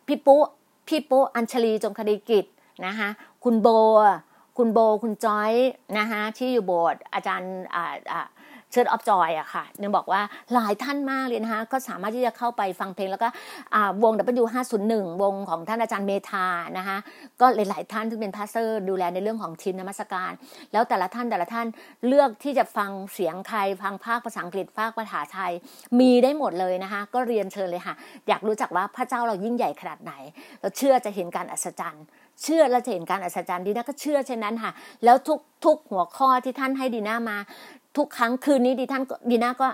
พี่ปุ๊พี่ปุ๊อัญชลีจงคดีกิจนะคะคุณโบ คุณโบคุณจอยนะคะที่อยู่โบสถ์อาจารย์อ่า Church of Joy อะค่ะเนี่ยบอกว่าหลายท่านมากเลยนะคะก็สามารถที่จะเข้าไปฟังเพลงแล้วก็วง W501 วงของท่านอาจารย์เมธานะคะก็หลาย ๆ ท่านที่เป็น pastor ดูแลในเรื่องของทีมนมัสการ แล้วแต่ละท่านแต่ละท่านเลือกที่จะฟังเสียงใครฟังภาคภาษาอังกฤษภาคภาษาไทย มีได้หมดเลยนะคะก็เรียนเชิญเลยค่ะ อยากรู้จักว่าพระเจ้าเรายิ่งใหญ่ขนาดไหน เราเชื่อจะเห็นการอัศจรรย์ เชื่อเราจะเห็นการอัศจรรย์ดีน่าก็เชื่อเช่นนั้นค่ะ แล้วทุกทุกหัวข้อที่ท่านให้ดีน่ามา ทุกครั้งคืนนี้ดีท่านดีน่าก็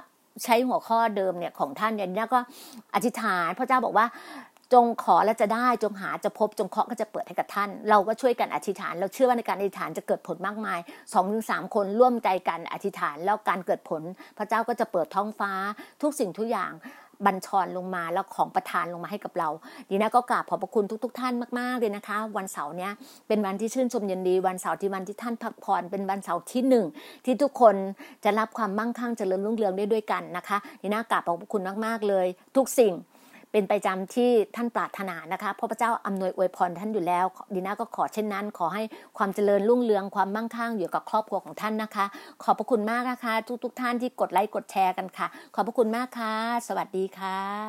ใช้หัวข้อเดิมเนี่ยของท่านเนี่ยดีน่าก็อธิษฐานพระเจ้าบอกว่าจงขอแล้วจะได้จงหาจะพบจงเคาะก็จะเปิดให้กับท่าน เราก็ช่วยกันอธิษฐาน เราเชื่อว่าในการอธิษฐานจะเกิดผลมากมายสองถึงสามคนร่วมใจกันอธิษฐาน แล้วการเกิดผล พระเจ้าก็จะเปิดท้องฟ้าทุกสิ่งทุกอย่าง บัญชรลงมาแล้วของประทานลงมาให้กับเรา ดีนะก็กราบขอบพระคุณทุก ๆ ท่านมากๆเลยนะคะ วันเสาร์เนี้ยเป็นวันที่ชื่นชมยินดี วันเสาร์ที่วันที่ท่านพักผ่อนเป็นวันเสาร์ที่หนึ่งที่ทุกคนจะรับความมั่งคั่งเจริญรุ่งเรืองได้ด้วยกันนะคะดีนะกราบขอบพระคุณมากๆเลย ทุกสิ่ง เป็นไปจำที่ท่านปรารถนานะคะเพราะพระเจ้าอำนวยอวยพรท่านอยู่แล้ว ดีน่าก็ขอเช่นนั้น ขอให้ความเจริญรุ่งเรืองความมั่งคั่งอยู่กับครอบครัวของท่านนะคะ ขอบพระคุณมากนะคะ ทุกๆทท่านที่กดไลค์กดแชร์กันค่ะ ขอบพระคุณมากค่ะ สวัสดีค่ะ